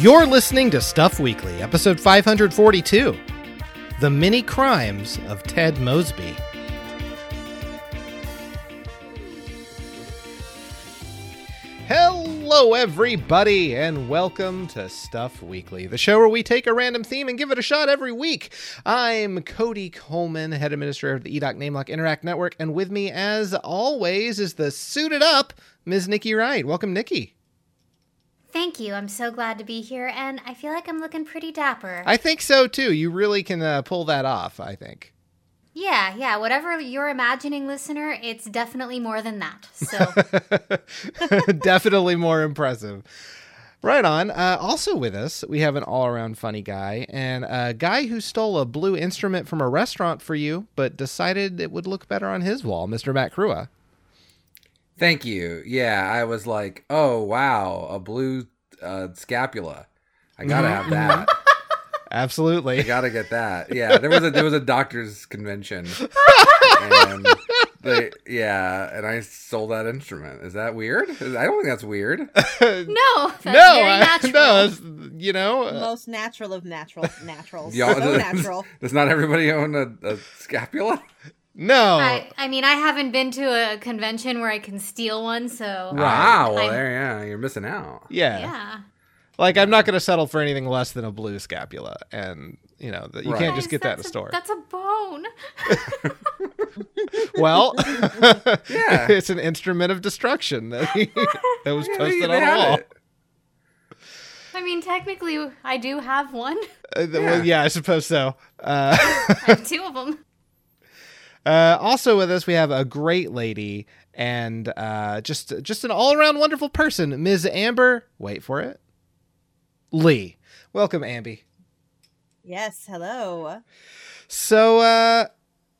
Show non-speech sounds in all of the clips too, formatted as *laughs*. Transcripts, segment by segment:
You're listening to Stuff Weekly, episode 542 The Many Crimes of Ted Mosby. Hello, everybody, and welcome to Stuff Weekly, the show where we take a random theme and give it a shot every week. I'm Cody Coleman, head administrator of the EDOC NameLock Interact Network, and with me, as always, is the suited up Ms. Nikki Wright. Welcome, Nikki. Thank you. I'm so glad to be here, and I feel like I'm looking pretty dapper. I think so too. You really can uh, pull that off, I think. yeah, yeah. Whatever you're imagining, listener, it's definitely more than that. So, *laughs* Definitely more impressive. Right on. Uh, also with us, we have an all around funny guy and a guy who stole a blue instrument from a restaurant for you, but decided it would look better on his wall, Mr. Matt Crua. Thank you. Yeah, I was like, oh wow, a blue uh, scapula. I gotta have that. *laughs* Absolutely, I gotta get that. Yeah, there was a there was a doctor's convention, and *laughs* they yeah, and I sold that instrument. Is that weird? I don't think that's weird. *laughs* no, that's no, very I- no, it's, you know, uh, most natural of natural naturals. Y'all- so natural. Does not everybody own a, a scapula? No. I, I mean, I haven't been to a convention where I can steal one, so Ah, well I'm- there, yeah, you're missing out. yeah. yeah. Like, I'm not going to settle for anything less than a blue scapula. And, you know, th- you Right. can't just get that in a that's store. That's a bone. *laughs* Well, *laughs* Yeah. *laughs* it's an instrument of destruction that, he, that was Yeah, posted on the wall. it. I mean, technically, I do have one. Uh, th- Well, yeah, I suppose so. Uh, I have two of them. Uh, also with us, we have a great lady and uh, just just an all around wonderful person, Ms. Amber. Wait for it, Lee. Welcome, Amby. Yes, hello. So uh,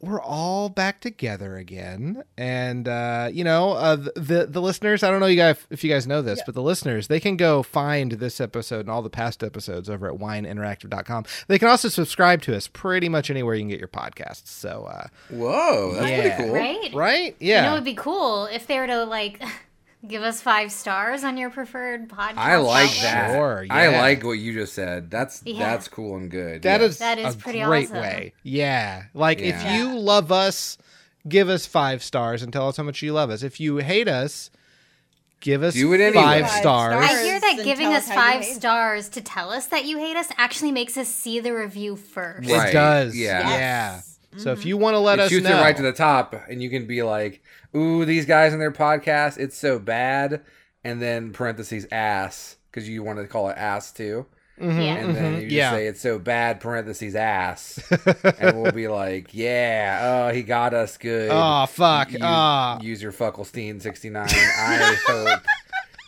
we're all back together again, and uh, you know uh, the, the the listeners. I don't know you guys if you guys know this, but the listeners they can go find this episode and all the past episodes over at wineinteractive.com. They can also subscribe to us pretty much anywhere you can get your podcasts. So uh, Whoa, that's Yeah. pretty cool. Right? right, You know, yeah. it'd be cool if they were to like *laughs* give us five stars on your preferred podcast. I like that. Sure, I like what you just said. That's Yeah. that's cool and good. That yeah. is That is a pretty great awesome. way. Yeah. Like if you love us, give us five stars and tell us how much you love us. If you hate us, give us Do it anyway. five Five stars. stars. I hear that giving us us five stars to tell us that you hate us actually makes us see the review first. It does. yeah. Yeah. Yes. So if you want to let it us shoots know, it right to the top, and you can be like, "Ooh, these guys in their podcast, it's so bad," and then parentheses ass because you want to call it ass too, Mhm, Yeah. and then mhm, you just yeah. say it's so bad parentheses ass, *laughs* and we'll be like, "Yeah, oh, he got us good." oh fuck. You- Ah. user Fuckelstein sixty nine. I *laughs* hope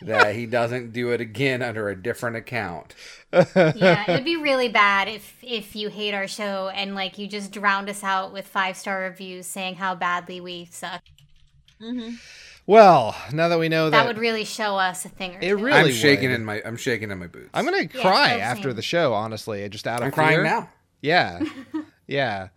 that he doesn't do it again under a different account. yeah, *laughs* it'd be really bad if if you hate our show and like you just drowned us out with five star reviews saying how badly we suck. Hmm well, now that we know that, That would really show us a thing or two. It two. really I'm shaking would. in my I'm shaking in my boots. I'm gonna Yeah, cry so after same. the show. Honestly, just out of I'm crying now. Yeah, *laughs* yeah.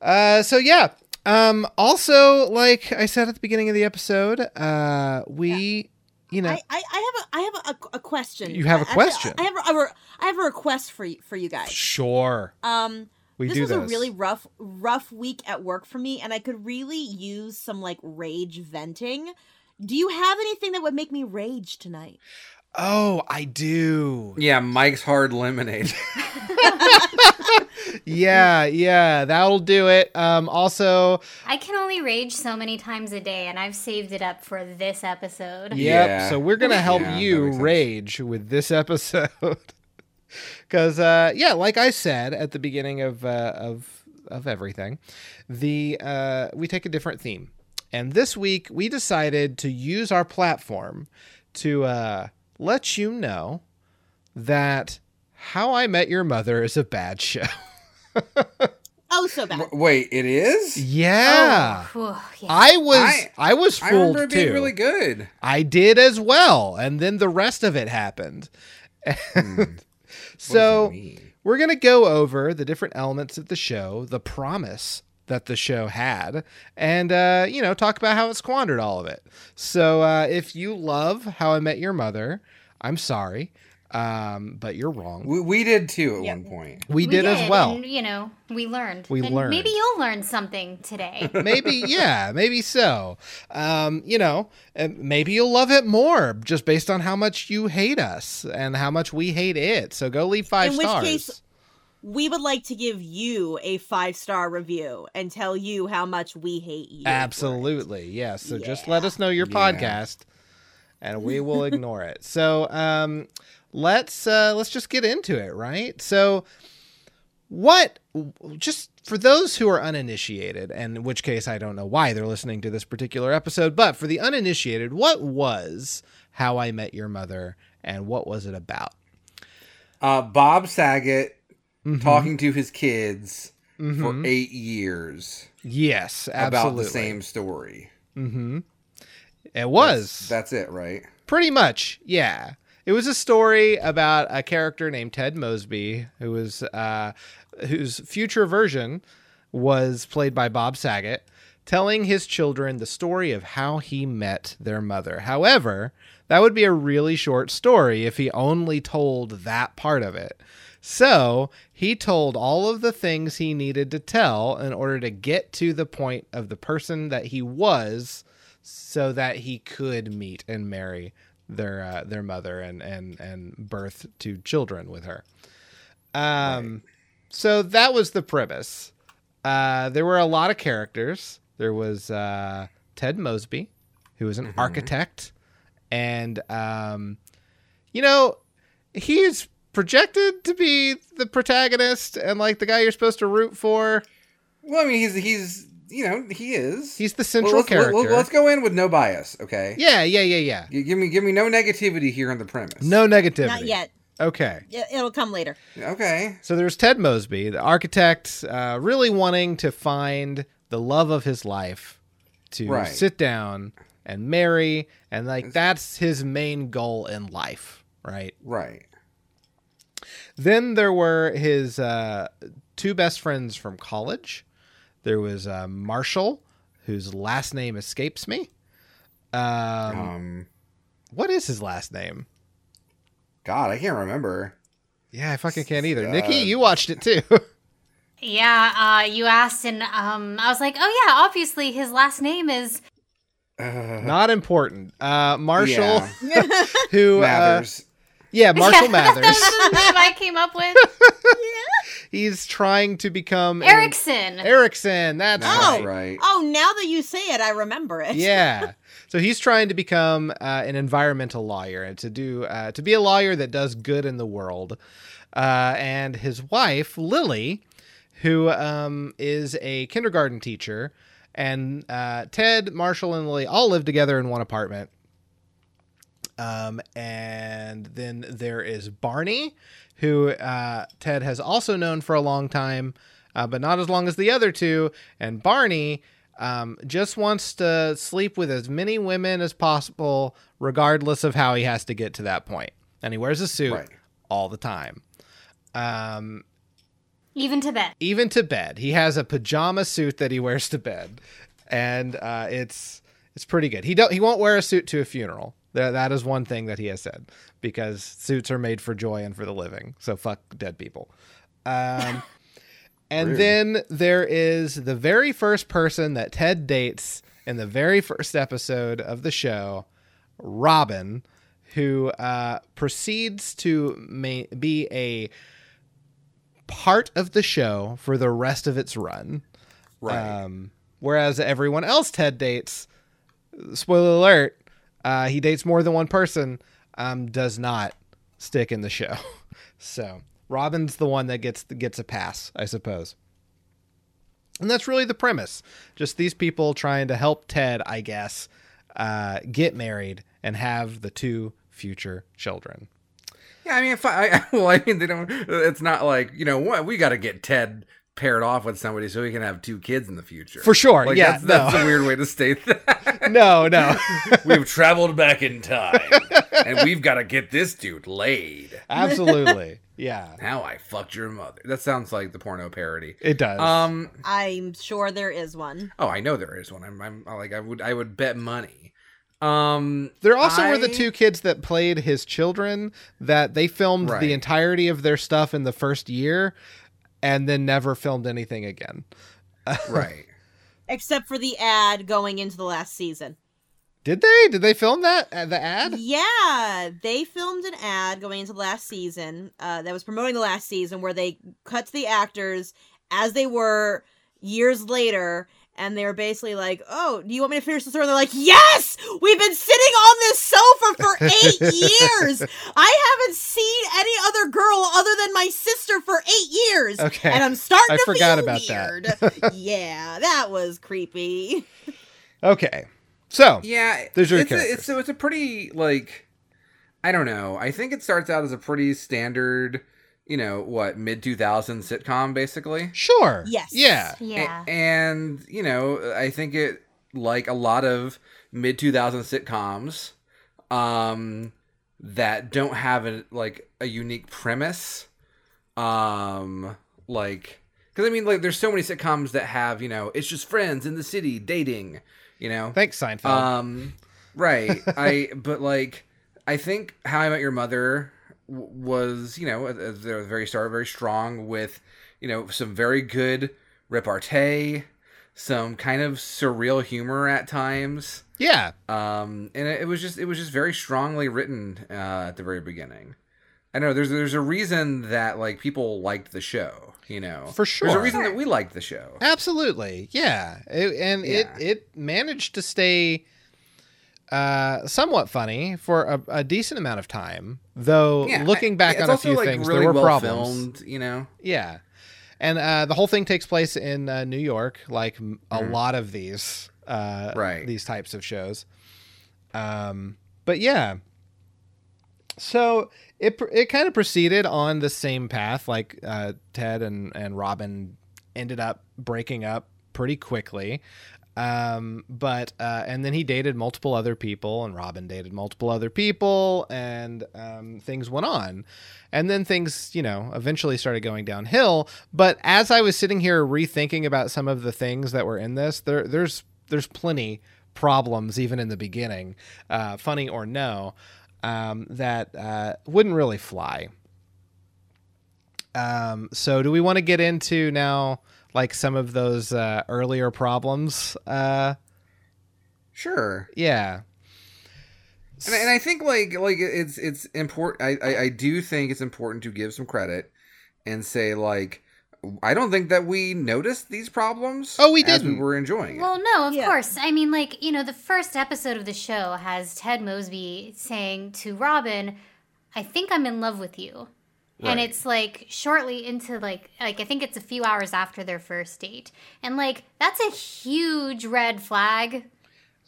Uh, so yeah. Um, also, like I said at the beginning of the episode, uh, we, you know, I, I, I have a I have a, a question. You have a question? I have a, a re- I have a request for you for you guys. sure, Um, we this do was this. a really rough rough week at work for me, and I could really use some like rage venting. Do you have anything that would make me rage tonight? oh, I do. Yeah, Mike's hard lemonade. *laughs* *laughs* yeah, yeah, that'll do it. Um, also, I can only rage so many times a day, and I've saved it up for this episode. Yep. Yeah. So we're gonna *laughs* help Yeah, you rage with this episode, *laughs* because uh, yeah, like I said at the beginning of uh, of of everything, the uh, we take a different theme, and this week we decided to use our platform to uh, let you know that How I Met Your Mother is a bad show. *laughs* Oh, so bad. W- Wait, it is? yeah. Oh, whew, yeah. I was I, I- was I remember fooled it being too. really good. I did as well, and then the rest of it happened. *laughs* Hmm. So What does that mean? we're gonna go over the different elements of the show, the promise that the show had, and uh, you know talk about how it squandered all of it. So uh, if you love How I Met Your Mother, I'm sorry. Um, but you're wrong. We, we did too at Yep. one point. We, did, as well. And, you know, we learned. We and learned. Maybe you'll learn something today. *laughs* maybe yeah maybe so um you know and maybe you'll love it more just based on how much you hate us and how much we hate it so go leave five In which case- We would like to give you a five star review and tell you how much we hate you. absolutely yes so just let us know your Yeah. podcast and we will ignore it so um let's uh let's just get into it right so what just for those who are uninitiated and in which case i don't know why they're listening to this particular episode but for the uninitiated what was how i met your mother and what was it about Uh, Bob Saget Mhm. talking to his kids Mhm. for eight years yes absolutely about the same story. mm-hmm it was That's, that's it, right? Pretty much, yeah. It was a story about a character named Ted Mosby, who was uh, whose future version was played by Bob Saget, telling his children the story of how he met their mother. However, that would be a really short story if he only told that part of it. So he told all of the things he needed to tell in order to get to the point of the person that he was so that he could meet and marry their uh, their mother and and and birth to children with her. Um, so that was the premise. Uh, there were a lot of characters. There was uh, Ted Mosby, who was an Mhm. architect, and um, you know he's projected to be the protagonist and like the guy you're supposed to root for. Well, I mean, he's he's you know he is. He's the Well, central let's, character. Let, us go in with no bias, okay? yeah, yeah, yeah, yeah. You give me give me no negativity here on the premise. No negativity. Not yet. Okay. It- It'll come later. Okay. So there's Ted Mosby, the architect, uh, really wanting to find the love of his life to Right. sit down and marry, and like that's his main goal in life, right? Right. Then there were his uh, two best friends from college. There was uh, Marshall, whose last name escapes me. Um, Um. what is his last name? God, I can't remember. Yeah, I fucking can't either. Uh, Nikki, you watched it too. *laughs* yeah, uh, you asked, and um, I was like, oh yeah, obviously his last name is. Uh, Not important. Uh, Marshall, yeah. *laughs* who uh, Yeah, Marshall *laughs* Yeah, Mathers. That's the name I came up with. He's trying to become Eriksen. Eriksen. That's That's right. right. Oh, now that you say it, I remember it. Yeah. *laughs* So he's trying to become uh, an environmental lawyer and to do uh, to be a lawyer that does good in the world. Uh, and his wife Lily, who um, is a kindergarten teacher, and uh, Ted, Marshall, and Lily all live together in one apartment. Um, and then there is Barney, who uh, Ted has also known for a long time, uh, but not as long as the other two. And Barney um, just wants to sleep with as many women as possible, regardless of how he has to get to that point. And he wears a suit Right. all the time. Um, Even to bed. even to bed. He has a pajama suit that he wears to bed, and uh, it's it's pretty good. He don't he won't wear a suit to a funeral. That that is one thing that he has said because suits are made for joy and for the living. So fuck dead people. Um, *laughs* and Rude. then there is the very first person that Ted dates in the very first episode of the show, Robin, who uh, proceeds to ma- be a part of the show for the rest of its run. Right. Um, whereas everyone else Ted dates, spoiler alert, uh, he dates more than one person, um, does not stick in the show. *laughs* So Robin's the one that gets gets a pass, I suppose. And that's really the premise. Just these people trying to help Ted, I guess, uh, get married and have the two future children. Yeah, I mean, if I, *laughs* well, I mean, they don't. It's not like you know what we got to get Ted paired off with somebody so he can have two kids in the future. For sure. Like, yeah. that's, that's no. a weird way to state that. *laughs* no, no. *laughs* We've traveled back in time, and we've got to get this dude laid. Absolutely. *laughs* Yeah. How I fucked your mother. That sounds like the porno parody. It does. Um. I'm sure there is one. Oh, I know there is one. I'm. I'm like I would. I would bet money. Um, There also were the two kids that played his children that they filmed Right. the entirety of their stuff in the first year and then never filmed anything again. *laughs* right. Except for the ad going into the last season. Did they? Did they film that uh, the ad? Yeah, they filmed an ad going into the last season uh, that was promoting the last season where they cut to the actors as they were years later. And they were basically like, "Oh, do you want me to finish the story?" And they're like, "Yes, we've been sitting on this sofa for *laughs* eight years. I haven't seen any other girl other than my sister for eight years. Okay. and I'm starting I to forgot feel about weird. *laughs* yeah, that was creepy. Okay. So, Yeah, There's your it's a, it's so it's a pretty like I don't know. I think it starts out as a pretty standard, you know, what mid two thousand sitcom basically. sure. Yes. Yeah. Yeah. A- and you know, I think it like a lot of mid two thousand sitcoms, um, that don't have a like a unique premise, um, like because I mean, like there's so many sitcoms that have you know it's just friends in the city dating, you know, Thanks, Seinfeld. um, right. *laughs* I but like I think How I Met Your Mother w- was you know at the very start very strong with you know some very good repartee, some kind of surreal humor at times. yeah. Um, and it, it was just it was just very strongly written uh, at the very beginning. I know there's there's a reason that like people liked the show. You know, For sure. There's a reason that we liked the show. Absolutely. Yeah. It, and Yeah. it it managed to stay uh somewhat funny for a, a decent amount of time though Yeah, looking I- back it's on a few like, things really there were well problems filmed, you know. yeah and uh the whole thing takes place in uh, new york like m- a Mhm. lot of these uh Right. these types of shows um but yeah so it it kind of proceeded on the same path like uh ted and and robin ended up breaking up pretty quickly um but uh and then he dated multiple other people and robin dated multiple other people and um things went on. And then things you know eventually started going downhill. But as i was sitting here rethinking about some of the things that were in this there there's there's plenty problems even in the beginning uh funny or no um that uh wouldn't really fly. Um so do we want to get into now like some of those uh earlier problems uh Sure. yeah And, and I think like like it's it's important. I, I I do think it's important to give some credit and say like I don't think that we noticed these problems. Oh, we did. we were enjoying it. Well, no, of Yeah. course. I mean, like, you know, the first episode of the show has Ted Mosby saying to Robin, I think I'm in love with you. And it's like shortly into like like I think it's a few hours after their first date. And like that's a huge red flag.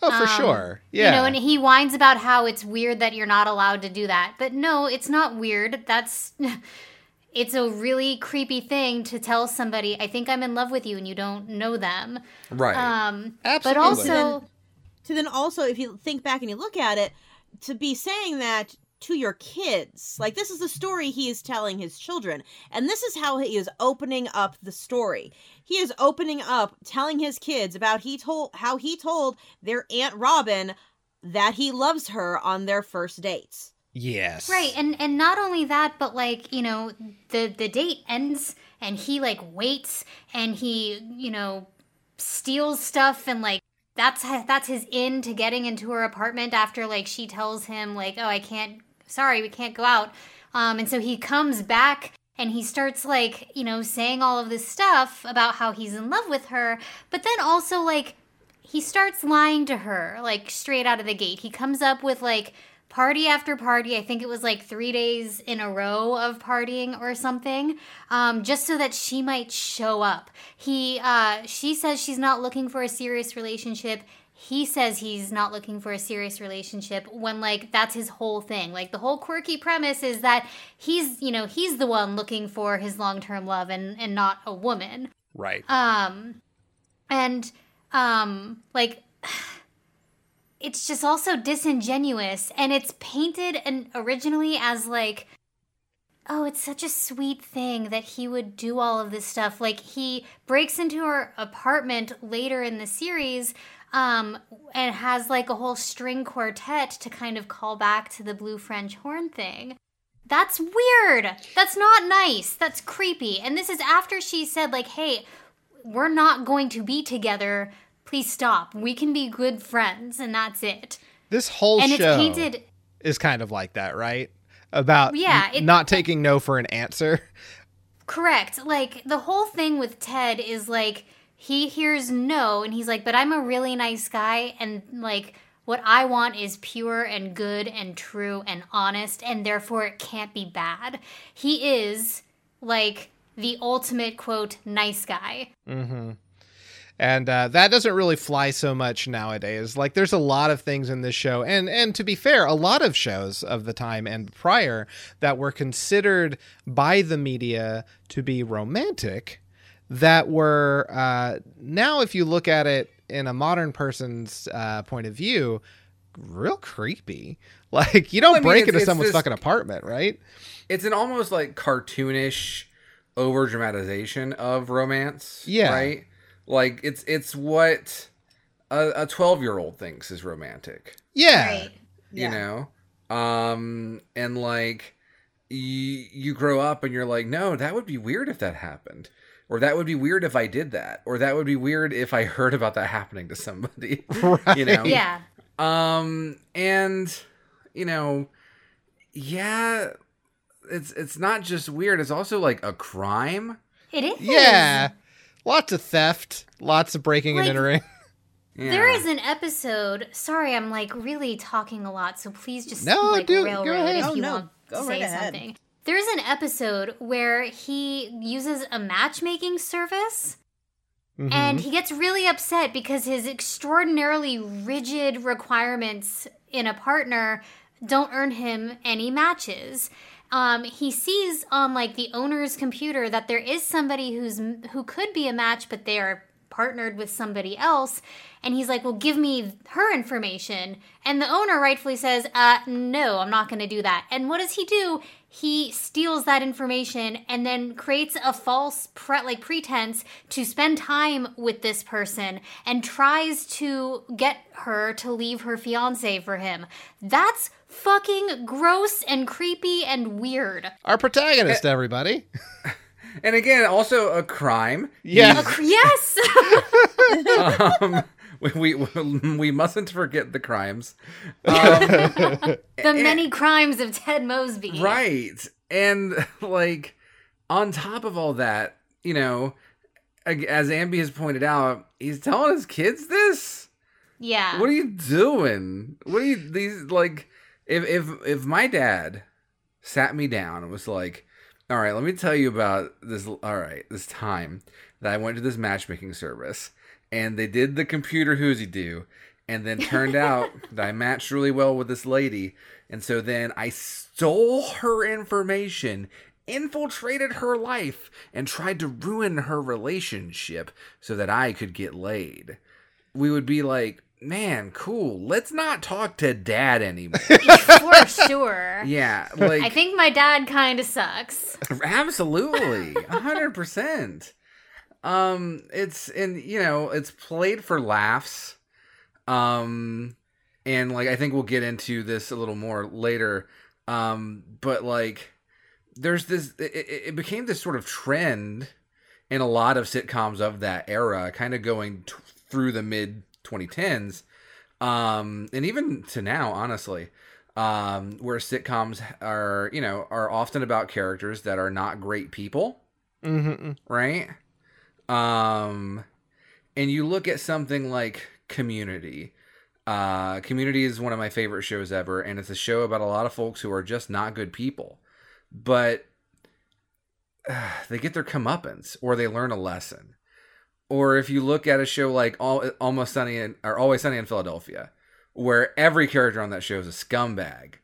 oh for Um, sure yeah You know, and he whines about how it's weird that you're not allowed to do that. But no, it's not weird. That's *laughs* it's a really creepy thing to tell somebody, I think I'm in love with you and you don't know them. right. Um Absolutely. but also to then also if you think back and you look at it to be saying that to your kids. Like this is the story he is telling his children and this is how he is opening up the story. He is opening up telling his kids about he told how he told their aunt robin that he loves her on their first dates. Yes. Right, and and not only that, but like you know, the the date ends, and he like waits, and he you know steals stuff, and like that's that's his in to getting into her apartment after like she tells him like, oh, I can't, sorry, we can't go out, um, and so he comes back. And he starts like, you know, saying all of this stuff about how he's in love with her, but then also like he starts lying to her like straight out of the gate. He comes up with like party after party. I think it was like three days in a row of partying or something, um, just so that she might show up. He, uh, she says she's not looking for a serious relationship. He says he's not looking for a serious relationship when like that's his whole thing. Like the whole quirky premise is that he's, you know, he's the one looking for his long-term love and and not a woman. right Um, and um, like *sighs* it's just also disingenuous, and it's painted and originally as like, oh, it's such a sweet thing that he would do all of this stuff. Like he breaks into her apartment later in the series. Um, and has like a whole string quartet to kind of call back to the blue French horn thing. That's weird. That's not nice. That's creepy. And this is after she said, like, hey, we're not going to be together. Please stop. We can be good friends, and that's it. This whole and show it's painted. is kind of like that, right? About Yeah, it- not taking no for an answer. *laughs* Correct. Like the whole thing with Ted is like he hears no and he's like, "But I'm a really nice guy and like what I want is pure and good and true and honest and therefore it can't be bad." He is like the ultimate quote nice guy. and uh, that doesn't really fly so much nowadays. Like, there's a lot of things in this show, and and to be fair, a lot of shows of the time and prior that were considered by the media to be romantic, that were uh, now, if you look at it in a modern person's uh, point of view, real creepy. *laughs* Like, you don't I mean, break it's- into it's someone's this- fucking apartment, right? it's an almost like cartoonish over dramatization of romance. Yeah. Right? Like it's it's what a 12 year old thinks is romantic. Yeah. Right. You know? Um and like you you grow up and you're like, no, that would be weird if that happened. Or that would be weird if I did that. Or that would be weird if I *laughs* heard about that happening to somebody. Right. *laughs* You know? Yeah. Um, and you know, yeah, it's it's not just weird; it's also like a crime. It is. Yeah. Lots of theft, lots of breaking and entering. Yeah. There is an episode. Sorry, I'm like really talking a lot, so please just No, like do- go ahead. if Oh, you no, want go to right say ahead. something. There's an episode where he uses a matchmaking service Mhm. and he gets really upset because his extraordinarily rigid requirements in a partner don't earn him any matches. Um, he sees on like the owner's computer that there is somebody who's who could be a match, but they are partnered with somebody else, and he's like, "Well, give me her information." And the owner rightfully says, "Uh, no, I'm not going to do that." And what does he do? He steals that information and then creates a false pre- like pretense to spend time with this person and tries to get her to leave her fiance for him. That's fucking gross and creepy and weird. Our protagonist, everybody. *laughs* and again, also a crime. Yeah. yes. *laughs* *laughs* um, we, *laughs* we we mustn't forget the crimes. Um, *laughs* the many crimes of Ted Mosby. right, and like on top of all that, you know, as Ambi has pointed out, he's telling his kids this. Yeah. What are you doing? What are you these like? If if if my dad sat me down and was like, "All right, let me tell you about this. All right, this time that I went to this matchmaking service and they did the computer whoosy do, and then turned out *laughs* that I matched really well with this lady, and so then I stole her information." Infiltrated her life and tried to ruin her relationship so that I could get laid we would be like, man, cool. Let's not talk to dad anymore. *laughs* For sure. yeah, like I think my dad kind of sucks. absolutely, a hundred percent. Um, it's and you know it's played for laughs. Um, and like I think we'll get into this a little more later. Um, but like there's this, it, it became this sort of trend in a lot of sitcoms of that era, kind of going t- through the mid 2010s, um, and even to now, honestly, um, where sitcoms are, you know, are often about characters that are not great people, hmm right? Um, and you look at something like Community. Uh, Community is one of my favorite shows ever, and it's a show about a lot of folks who are just not good people, but uh, *sighs* they get their comeuppance or they learn a lesson. Or if you look at a show like All, Almost Sunny in, or Always Sunny in Philadelphia, where every character on that show is a scumbag,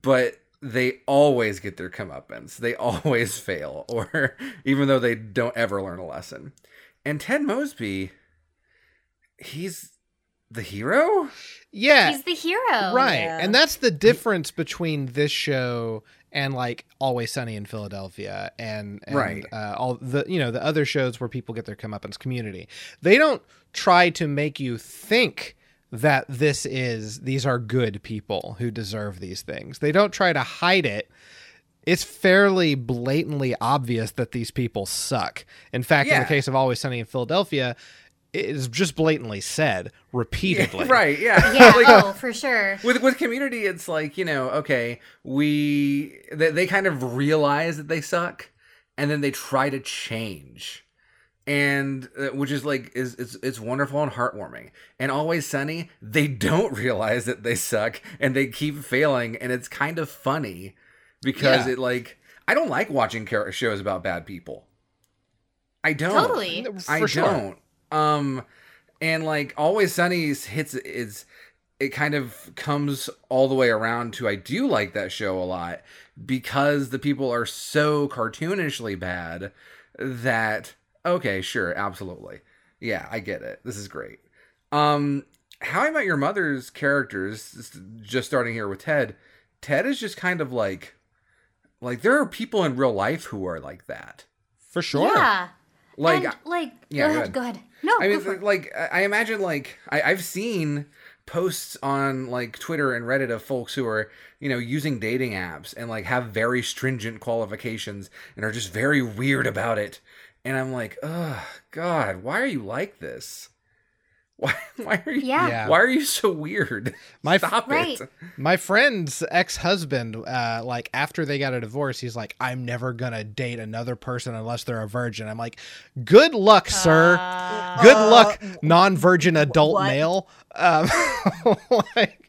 but they always get their comeuppance. They *laughs* always fail, or even though they don't ever learn a lesson. And Ted Mosby, he's the hero. Yeah. He's the hero. right. yeah. And that's the difference between this show and like Always Sunny in Philadelphia and, and Right. uh, all the you know the other shows where people get their comeuppance community. They don't try to make you think that this is these are good people who deserve these things. They don't try to hide it. It's fairly blatantly obvious that these people suck. In fact, in the case of Always Sunny in Philadelphia, it is just blatantly said repeatedly. right? Yeah. Yeah, *laughs* Like, oh, for sure. with with community it's like you know okay we they, they kind of realize that they suck and then they try to change and uh, which is like is it's it's wonderful and heartwarming and always sunny they don't *laughs* realize that they suck and they keep failing and it's kind of funny because Yeah. it like i don't like watching char- shows about bad people i don't Totally. I sure. don't. Um, and like Always Sunny hits is it kind of comes all the way around to I do like that show a lot because the people are so cartoonishly bad that okay, sure, absolutely. Yeah, I get it. This is great. Um How I Met Your Mother's characters just starting here with Ted. Ted is just kind of like like there are people in real life who are like that. For sure. Yeah. Like and, like, yeah, go go ahead, ahead. go ahead. No, I go mean, for like I I imagine, like I, I've seen posts on like Twitter and Reddit of folks who are you know using dating apps and like have very stringent qualifications and are just very weird about it. And I'm like, oh God, why are you like this? *laughs* Why? Why are you? Yeah. Yeah. Why are you so weird? *laughs* My f- Stop Right. it. My friend's ex-husband, uh, like after they got a divorce, he's like, "I'm never gonna date another person unless they're a virgin." I'm like, "Good luck, sir. Uh, Good Uh, luck, non-virgin adult what? male." Um, *laughs* like,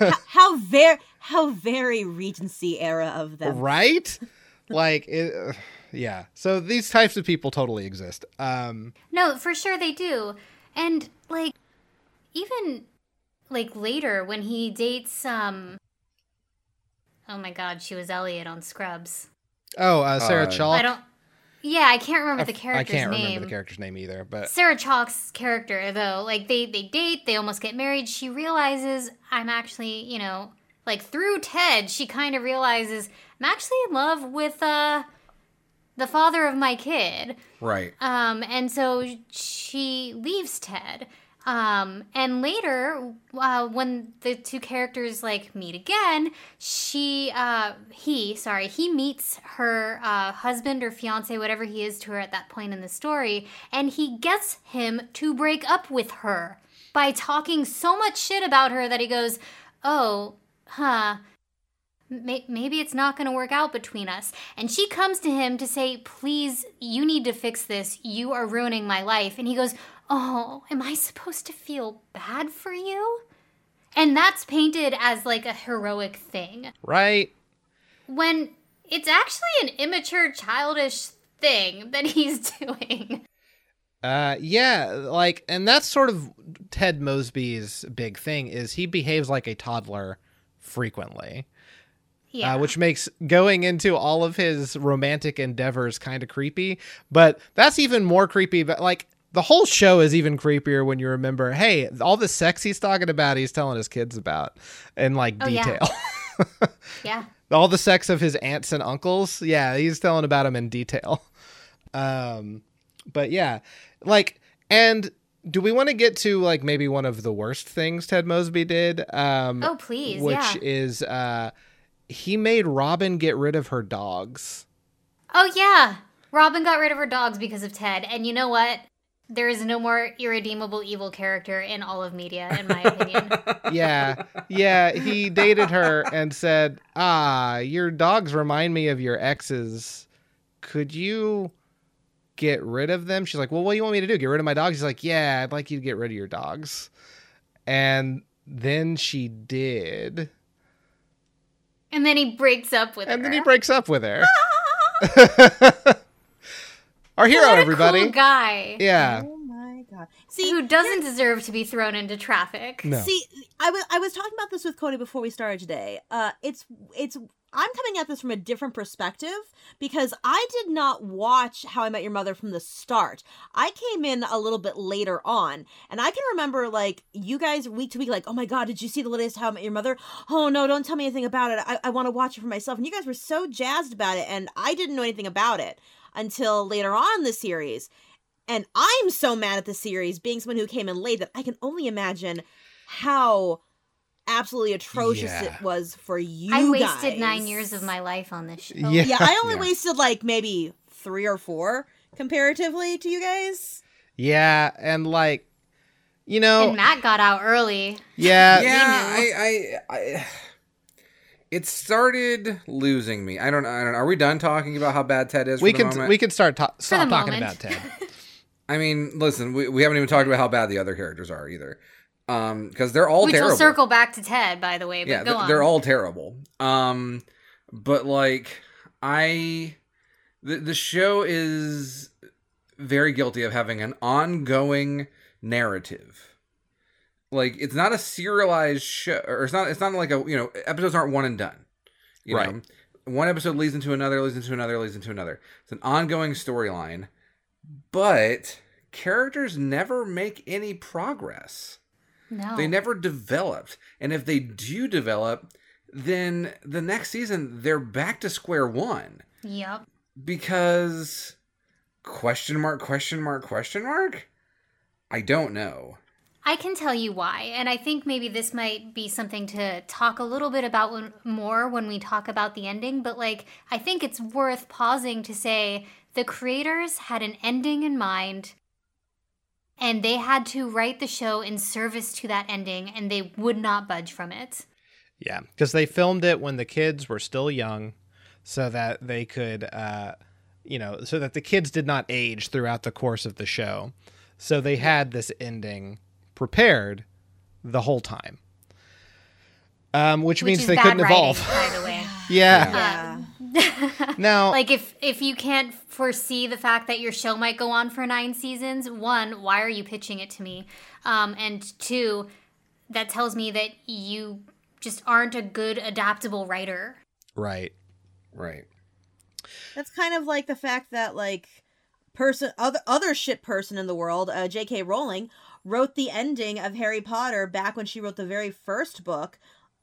H- how very how very Regency era of them. right? Like, it, uh, yeah. So these types of people totally exist. Um, No, for sure they do. And like even like later when he dates um Oh my god, she was Elliot on Scrubs. oh, uh, Sarah Uh, Chalke. I don't Yeah, I can't remember I the f- character's I can't name. remember the character's name either, but Sarah Chalke's character though, like they they date, they almost get married. She realizes I'm actually, you know, like through Ted, she kind of realizes I'm actually in love with uh the father of my kid. Right. Um, and so she leaves Ted. Um, and later, uh, when the two characters like meet again, she, uh, he, sorry, he meets her uh, husband or fiance, whatever he is to her at that point in the story, and he gets him to break up with her by talking so much shit about her that he goes, "Oh, huh." May- maybe it's not going to work out between us. And she comes to him to say, Please, you need to fix this. You are ruining my life. And he goes, Oh, am I supposed to feel bad for you? And that's painted as like a heroic thing right. when it's actually an immature, childish thing that *laughs* he's doing. Uh, yeah, like, and that's sort of Ted Mosby's big thing is he behaves like a toddler frequently, Yeah. uh, which makes going into all of his romantic endeavors kind of creepy. But that's even more creepy. But like the whole show is even creepier when you remember, hey, all the sex he's talking about, he's telling his kids about in like Oh, detail. *laughs* yeah. all the sex of his aunts and uncles yeah he's telling about them in detail *laughs* um but yeah like and do we want to get to like maybe one of the worst things ted mosby did um Oh, please. Yeah. Which yeah. is uh he made robin get rid of her dogs. Oh yeah, Robin got rid of her dogs because of Ted, and you know what? There is no more irredeemable evil character in all of media, in my opinion. *laughs* yeah. Yeah he dated her and said ah your dogs remind me of your exes. Could you get rid of them? She's like well what do you want me to do? Get rid of my dogs? He's like yeah i'd like you to get rid of your dogs. And then she did and then he breaks up with and her. And then he breaks up with her *laughs* our hero What a everybody cool guy yeah Oh my god. See, who doesn't deserve to be thrown into traffic. no See, I was I was talking about this with Cody before we started today. Uh, it's it's I'm coming at this from a different perspective because I did not watch How I Met Your Mother from the start. I came in a little bit later on, and I can remember like you guys week to week, like, oh my god, did you see the latest How I Met Your Mother? Oh no, don't tell me anything about it. I, I want to watch it for myself. And you guys were so jazzed about it, and I didn't know anything about it until later on the series. And I'm so mad at the series being someone who came in late that I can only imagine how absolutely atrocious Yeah. it was for you I wasted guys. nine years of my life on this show. Yeah. Yeah, I only Yeah. wasted like maybe three or four comparatively to you guys. Yeah, and like, you know, And Matt got out early. yeah, *laughs* yeah. I, I, I, it started losing me. I don't, I don't. Are we done talking about how bad Ted is? we for the can moment? we can start ta- stop talking moment. about Ted. *laughs* *laughs* I mean, listen, we, we haven't even talked about how bad the other characters are either, um, because they're all Which terrible. will circle back to Ted, by the way. But yeah, go th- on. they're all terrible. Um, but like, I, the the show is very guilty of having an ongoing narrative. Like, it's not a serialized show, or it's not. It's not like a you know episodes aren't one and done. You Right. know, one episode leads into another, leads into another, leads into another. It's an ongoing storyline, but characters never make any progress. No. They never developed. And if they do develop, then the next season they're back to square one Yep. because question mark question mark question mark I don't know. I can tell you why, and I think maybe this might be something to talk a little bit about when, more when we talk about the ending. But like, I think it's worth pausing to say the creators had an ending in mind, and they had to write the show in service to that ending, and they would not budge from it. Yeah, because they filmed it when the kids were still young, so that they could, uh, you know, so that the kids did not age throughout the course of the show. So they had this ending prepared the whole time, um, which, Which means they couldn't writing, evolve. by the way. *laughs* yeah. Yeah. *laughs* Now, like if if you can't foresee the fact that your show might go on for nine seasons one why are you pitching it to me um, and two that tells me that you just aren't a good adaptable writer right. Right. That's kind of like the fact that like person other other shit person in the world, uh, J.K. Rowling wrote the ending of Harry Potter back when she wrote the very first book,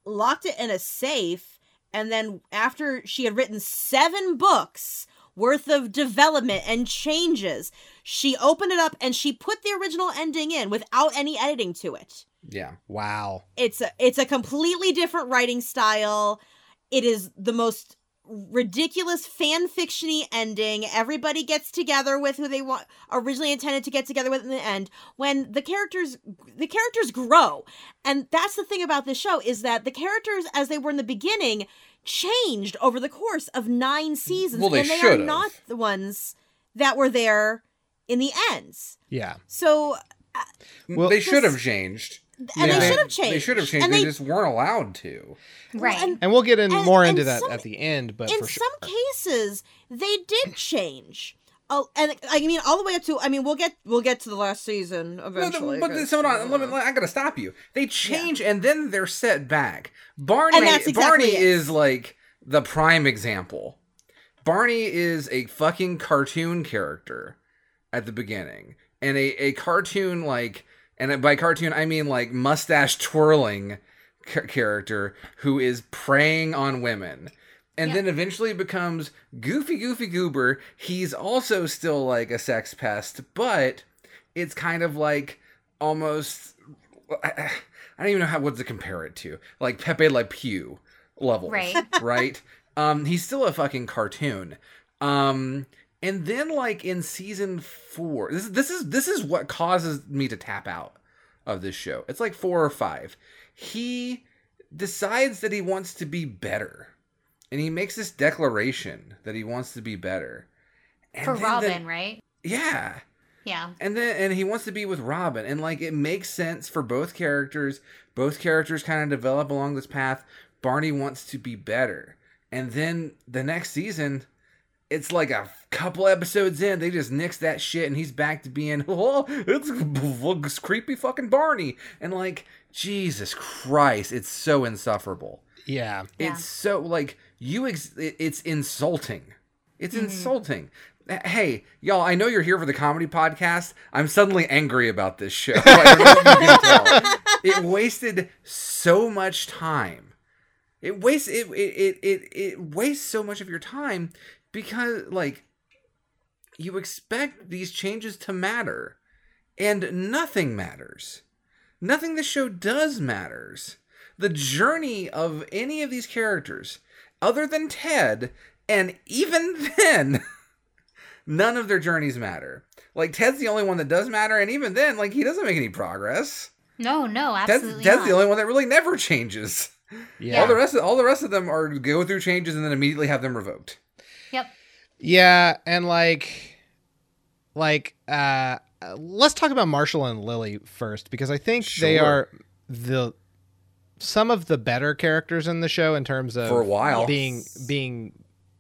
locked it in a safe, and then after she had written seven books worth of development and changes, she opened it up and she put the original ending in without any editing to it. Yeah. Wow. It's a it's a completely different writing style. It is the most ridiculous fan fictiony ending. Everybody gets together with who they want originally intended to get together with in the end. When the characters the characters grow. And that's the thing about this show is that the characters as they were in the beginning changed over the course of 9 seasons Well, they and they are should've. not the ones that were there in the ends. Yeah. So uh, Well- they should have changed. And Yeah. they should have changed. They should have changed. And they, they- just weren't allowed to. right and- And we'll get in And- more and into that some- at the end, but in for sure. some cases they did change oh and i mean all the way up to i mean we'll get we'll get to the last season No, eventually but because- so on. Let me, I gotta stop you. They change and then they're set back. Barney, And that's exactly Barney it. is like the prime example. Barney is a fucking cartoon character at the beginning, and a a cartoon like, and by cartoon I mean like mustache twirling character who is preying on women. And Yeah. then eventually becomes goofy, goofy goober. He's also still like a sex pest, but it's kind of like almost I, *sighs* I don't even know how what to compare it to. Like Pepe Le Pew levels. Right. right? *laughs* Um he's still a fucking cartoon. Um and then like in season 4. This this is this is what causes me to tap out of this show. It's like 4 or 5. He decides that he wants to be better. And he makes this declaration that he wants to be better. And for robin the- right yeah yeah and then and he wants to be with Robin and like it makes sense for both characters. Both characters kind of develop along this path. Barney wants to be better. And then the next season it's like a couple episodes in, they just nix that shit, and he's back to being, *laughs* oh, it's creepy fucking Barney, and like, Jesus Christ, it's so insufferable. yeah. Yeah. It's so like you ex- it's insulting. It's mm-hmm. insulting. Hey, y'all, I know you're here for the comedy podcast. I'm suddenly angry about this show. *laughs* I don't know if you can tell. It wasted so much time. It wastes it, it it it it wastes so much of your time because like you expect these changes to matter and nothing matters. Nothing the show does matters. The journey of any of these characters, other than Ted, and even *laughs* then, none of their journeys matter. Like Ted's the only one that does matter, and even then, like he doesn't make any progress. No, no, Ted's, absolutely Ted's not. the only one that really never *laughs* changes. Yeah. All the rest of all the rest of them are go through changes and then immediately have them revoked. Yep. Yeah, and like like uh let's talk about Marshall and Lily first because I think they are the some of the better characters in the show in terms of For a while. being being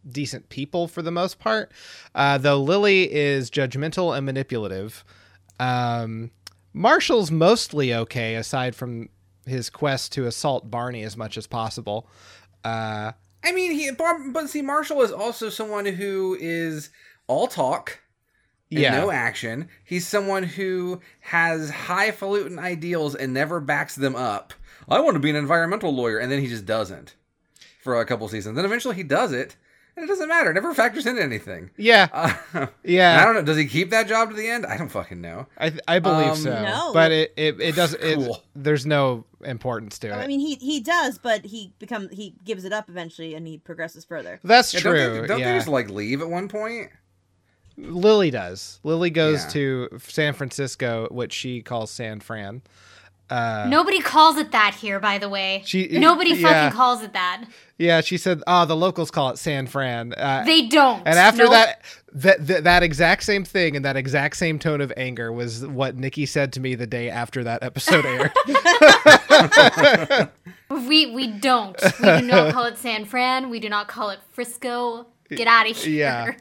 decent people for the most part. Uh though Lily is judgmental and manipulative. Um Marshall's mostly okay aside from his quest to assault Barney as much as possible. Uh I mean, he Bar- but see, Marshall is also someone who is all talk and yeah. no action. He's someone who has highfalutin ideals and never backs them up. I want to be an environmental lawyer, and then he just doesn't for a couple seasons. Then eventually he does it, and it doesn't matter. It never factors into anything. yeah. Uh, *laughs* Yeah. I don't know. Does he keep that job to the end? I don't fucking know. I th- I believe Um, so. No. But it it, it doesn't. It, Cool. There's no importance to it. I mean, he he does, but he become he gives it up eventually, and he progresses further. That's Yeah, true. Don't, they, don't yeah. they just like leave at one point? Lily does. Lily goes Yeah. to San Francisco, which she calls San Fran. Uh, Nobody calls it that here, by the way. She- Nobody yeah. fucking calls it that. Yeah, she said, "Oh, the locals call it San Fran." Uh, They don't. and after Nope. that, that, that that exact same thing and that exact same tone of anger was what Nikki said to me the day after that episode aired. *laughs* *laughs* we we don't. We do not call it San Fran. We do not call it Frisco. Get out of here.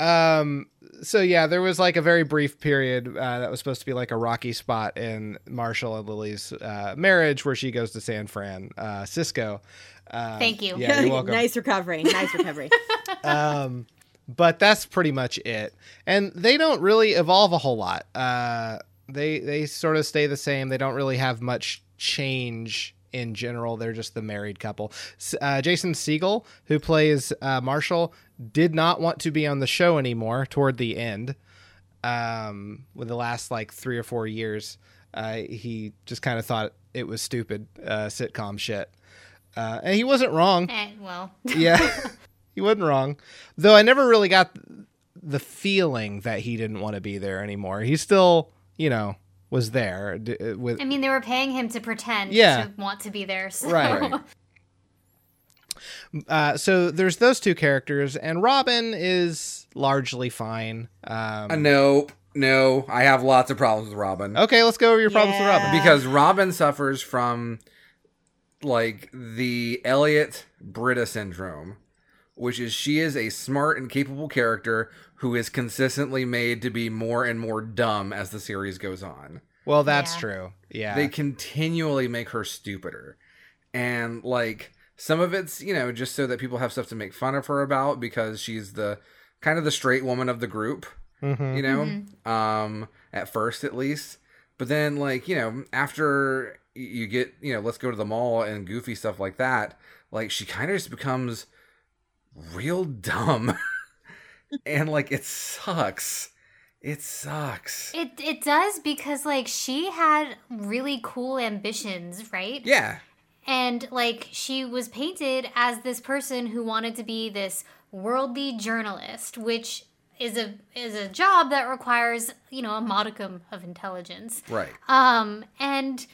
Yeah. Um. So yeah, there was like a very brief period uh, that was supposed to be like a rocky spot in Marshall and Lily's uh, marriage, where she goes to San Fran, uh, Cisco. Uh, Thank you. Yeah, you're welcome. *laughs* nice recovery. Nice recovery. *laughs* um, but that's pretty much it. And they don't really evolve a whole lot. Uh, they they sort of stay the same. They don't really have much change in general. They're just the married couple. Uh, Jason Segel, who plays uh, Marshall, did not want to be on the show anymore toward the end. Um, with the last like three or four years, uh, he just kind of thought it was stupid uh, sitcom shit. Uh, and he wasn't wrong Eh, well, *laughs* yeah he wasn't wrong though i never really got the feeling that he didn't want to be there anymore He's still you know was there d- uh, with I mean, they were paying him to pretend Yeah. to want to be there. So. Right. *laughs* uh, so there's those two characters and robin is largely fine um, Uh, no, no. I have lots of problems with Robin. okay let's go over your problems with robin because Robin suffers from like the Elliot Britta syndrome, which is she is a smart and capable character who is consistently made to be more and more dumb as the series goes on. well that's Yeah. true yeah They continually make her stupider. And like some of it's, you know, just so that people have stuff to make fun of her about because she's the kind of the straight woman of the group Mhm. you know um at first at least but then like you know after you get you know let's go to the mall and goofy stuff like that like she kind of just becomes real dumb *laughs* and like it sucks it sucks It it does because like she had really cool ambitions, right? yeah And like she was painted as this person who wanted to be this worldly journalist, which is a is a job that requires, you know, a modicum of intelligence. right Um and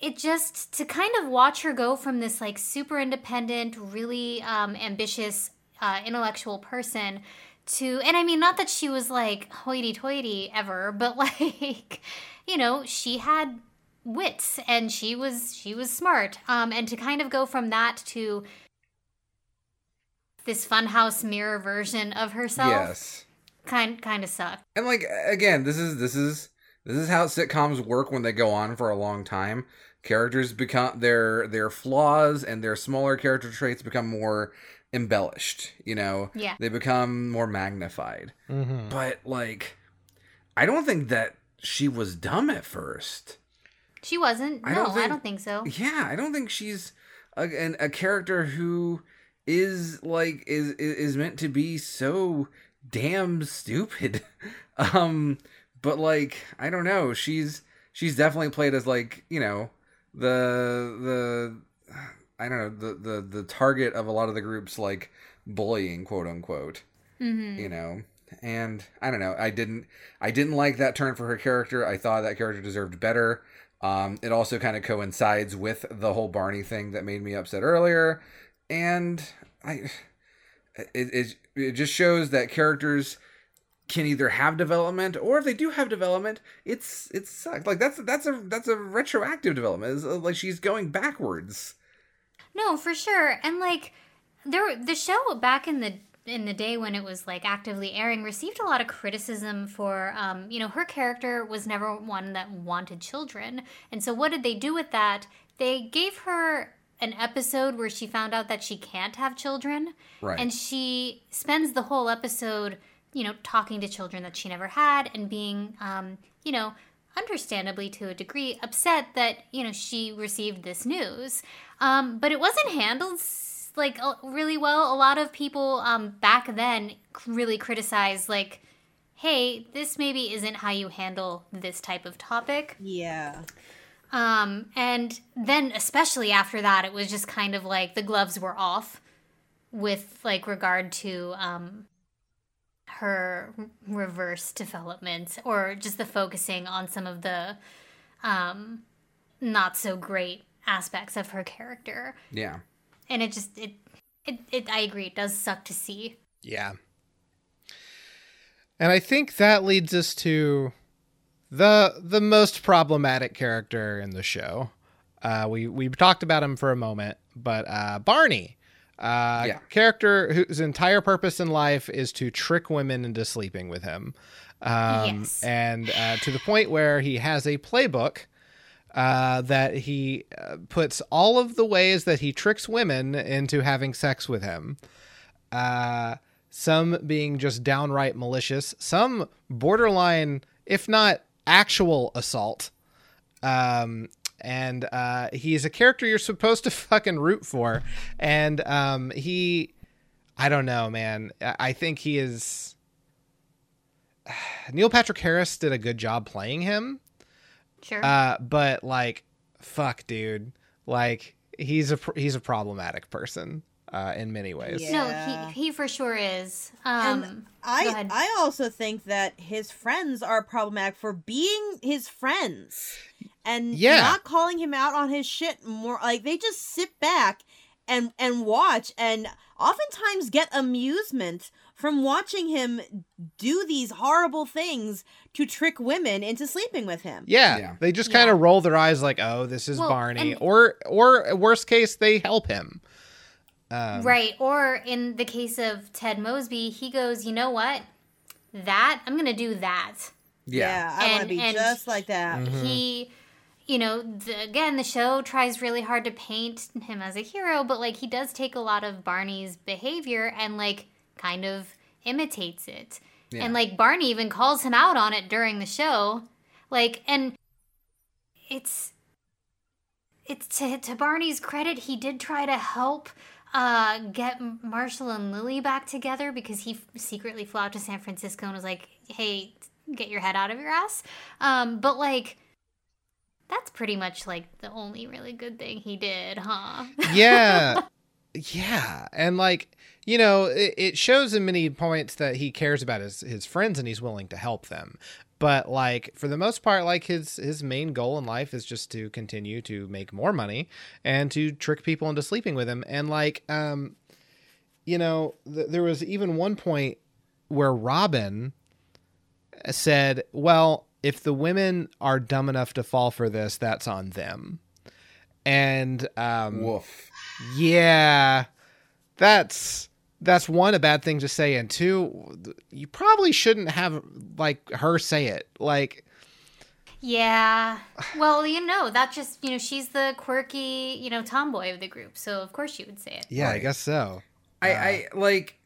it just to kind of watch her go from this like super independent, really um ambitious uh intellectual person to and I mean not that she was like hoity toity ever, but *laughs* like you know, she had wits and she was she was smart. Um and to kind of go from that to this funhouse mirror version of herself yes kind kind of sucked. and like again this is this is this is how sitcoms work when they go on for a long time characters become their their flaws and their smaller character traits become more embellished you know Yeah. they become more magnified Mhm. but like i don't think that she was dumb at first She wasn't. I No, don't I think- don't think so. yeah i don't think she's a, an, a character who is like is is is meant to be so damn stupid *laughs* um but like i don't know she's she's definitely played as like you know the the i don't know the the the target of a lot of the groups like bullying quote unquote hmm you know? And i don't know i didn't i didn't like that turn for her character. I thought that character deserved better. Um it also kind of coincides with the whole barney thing that made me upset earlier. And i it, it, it just shows that characters can either have development or if they do have development it's it sucks like that's that's a that's a retroactive development. It's uh, like she's going backwards No, for sure. And like there the show back in the in the day when it was like actively airing received a lot of criticism for um, you know, her character was never one that wanted children. And so what did they do with that? They gave her an episode where she found out that she can't have children. Right. And she spends the whole episode, you know, talking to children that she never had and being um, you know, understandably to a degree upset that you know she received this news um, but it wasn't handled like really well a lot of people um, back then really criticized like hey this maybe isn't how you handle this type of topic Yeah. um, and then especially after that it was just kind of like the gloves were off with like regard to um, her reverse development or just the focusing on some of the um, not so great aspects of her character yeah and it just it it, it i agree it does suck to see Yeah. And I think that leads us to the the most problematic character in the show. Uh, we we talked about him for a moment, but uh, Barney, uh, Yeah. character whose entire purpose in life is to trick women into sleeping with him, um, Yes. and uh, to the point where he has a playbook uh, that he uh, puts all of the ways that he tricks women into having sex with him. Uh, some being just downright malicious, some borderline, if not actual assault. Um, and uh, he's a character you're supposed to *laughs* fucking root for. And um, he, I don't know, man. I I think he is. *sighs* Neil Patrick Harris did a good job playing him. Sure Uh, but like, fuck, dude. Like, he's a he's a problematic person uh, in many ways. Yeah. no he he for sure is um And I. I also think that his friends are problematic for being his friends and Yeah. not calling him out on his shit more like they just sit back and and watch and oftentimes get amusement from watching him do these horrible things to trick women into sleeping with him. Yeah, Yeah. they just kind of roll their eyes like, "Oh, this is Well, Barney," and- or or worst case, they help him. Um, Right. Or in the case of Ted Mosby, he goes, you know what? That, I'm going to do that. yeah, I want to be and just like that. Mm-hmm. He, you know, the, again, the show tries really hard to paint him as a hero, but like he does take a lot of Barney's behavior and like kind of imitates it. Yeah. And like Barney even calls him out on it during the show. Like, and it's it's to, to Barney's credit, he did try to help uh, get Marshall and Lily back together because he f- secretly flew out to San Francisco and was like, "Hey, get your head out of your ass." Um, but like, that's pretty much like the only really good thing he did, huh? yeah, *laughs* yeah, and like you know, it, it shows in many points that he cares about his his friends and he's willing to help them. But like for the most part, like his his main goal in life is just to continue to make more money and to trick people into sleeping with him. And like, um, you know, th- there was even one point where Robin said, "Well, if the women are dumb enough to fall for this, that's on them." And um, woof yeah, that's that's one a bad thing to say, and two, you probably shouldn't have like her say it. Like, Yeah. Well, you know, that just, you know, she's the quirky, you know, tomboy of the group. So, of course, she would say it. Yeah, I guess so. I, I like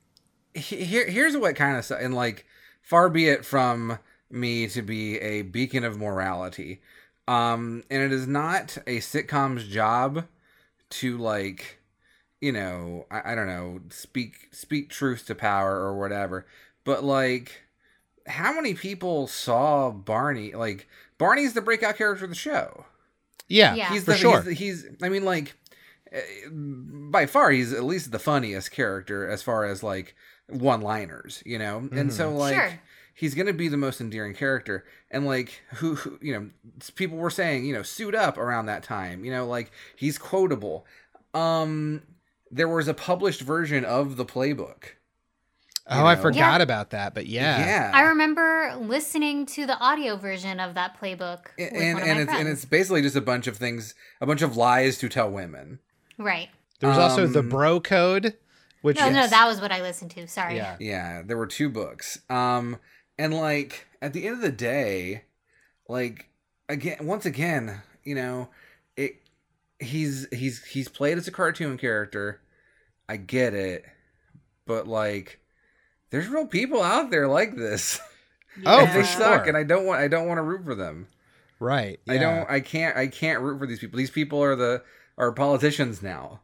here. Here's what kind of and like far be it from me to be a beacon of morality, um, and it is not a sitcom's job to like, you know, I, I don't know, speak speak truth to power or whatever. But like, how many people saw Barney? Like, Barney's the breakout character of the show. Yeah, Yeah. he's for the, sure. He's, he's I mean, like, eh, by far, he's at least the funniest character as far as like one-liners, you know. And so, like, Sure. He's gonna be the most endearing character. And like, who, who, you know, people were saying, you know, suit up around that time. You know, like he's quotable. Um, there was a published version of the playbook. oh, I forgot Yeah. about that, but yeah. Yeah. I remember listening to the audio version of that playbook. With and one of and my it's and it's basically just a bunch of things, a bunch of lies to tell women. Right. There was also the Um, bro code, which No, no, is- that was what I listened to. Sorry. yeah. Yeah, there were two books. Um and like at the end of the day, like again once again, you know, it he's he's he's played as a cartoon character. I get it. But like there's real people out there like this. *laughs* Oh, for they sure. suck and I don't want I don't want to root for them. right. I don't I can't I can't root for these people. These people are the are politicians now.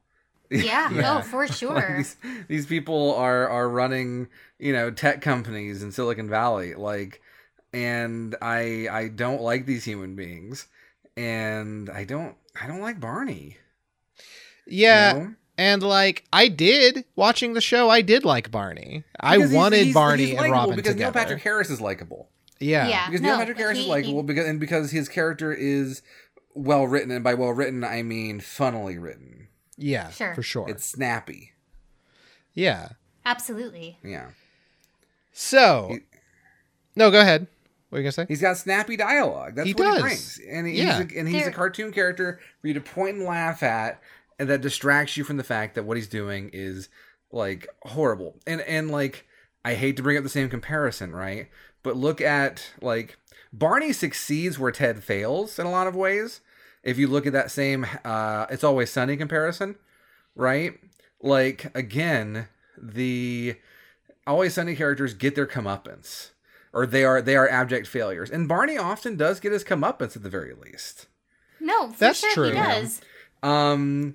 Yeah. *laughs* Yeah. Oh, for *laughs* sure. Like these, these people are are running you know tech companies in silicon valley like and i i don't like these human beings and i don't i don't like barney you Yeah, know? and like I did watching the show, I did like Barney. I Because he's- wanted he's- Barney he's and likable Robin because together. neil patrick harris is likable yeah. Yeah. because No, neil patrick harris is likable he- because and because his character is well written and by well written i mean funnily written Yeah, Sure. for sure. it's snappy yeah. Absolutely. yeah So, He- no, go ahead. What are you gonna say? He's got snappy dialogue. That's He what does. he brings, and he's Yeah. a, and he's a cartoon character for you to point and laugh at, and that distracts you from the fact that what he's doing is like horrible. And and like I hate to bring up the same comparison, right? But look at like Barney succeeds where Ted fails in a lot of ways. If you look at that same uh, "It's Always Sunny" comparison, right? Like again, the Always Sunny characters get their comeuppance, or they are they are abject failures, and Barney often does get his comeuppance at the very least. No, for That's sure true. he does. Um,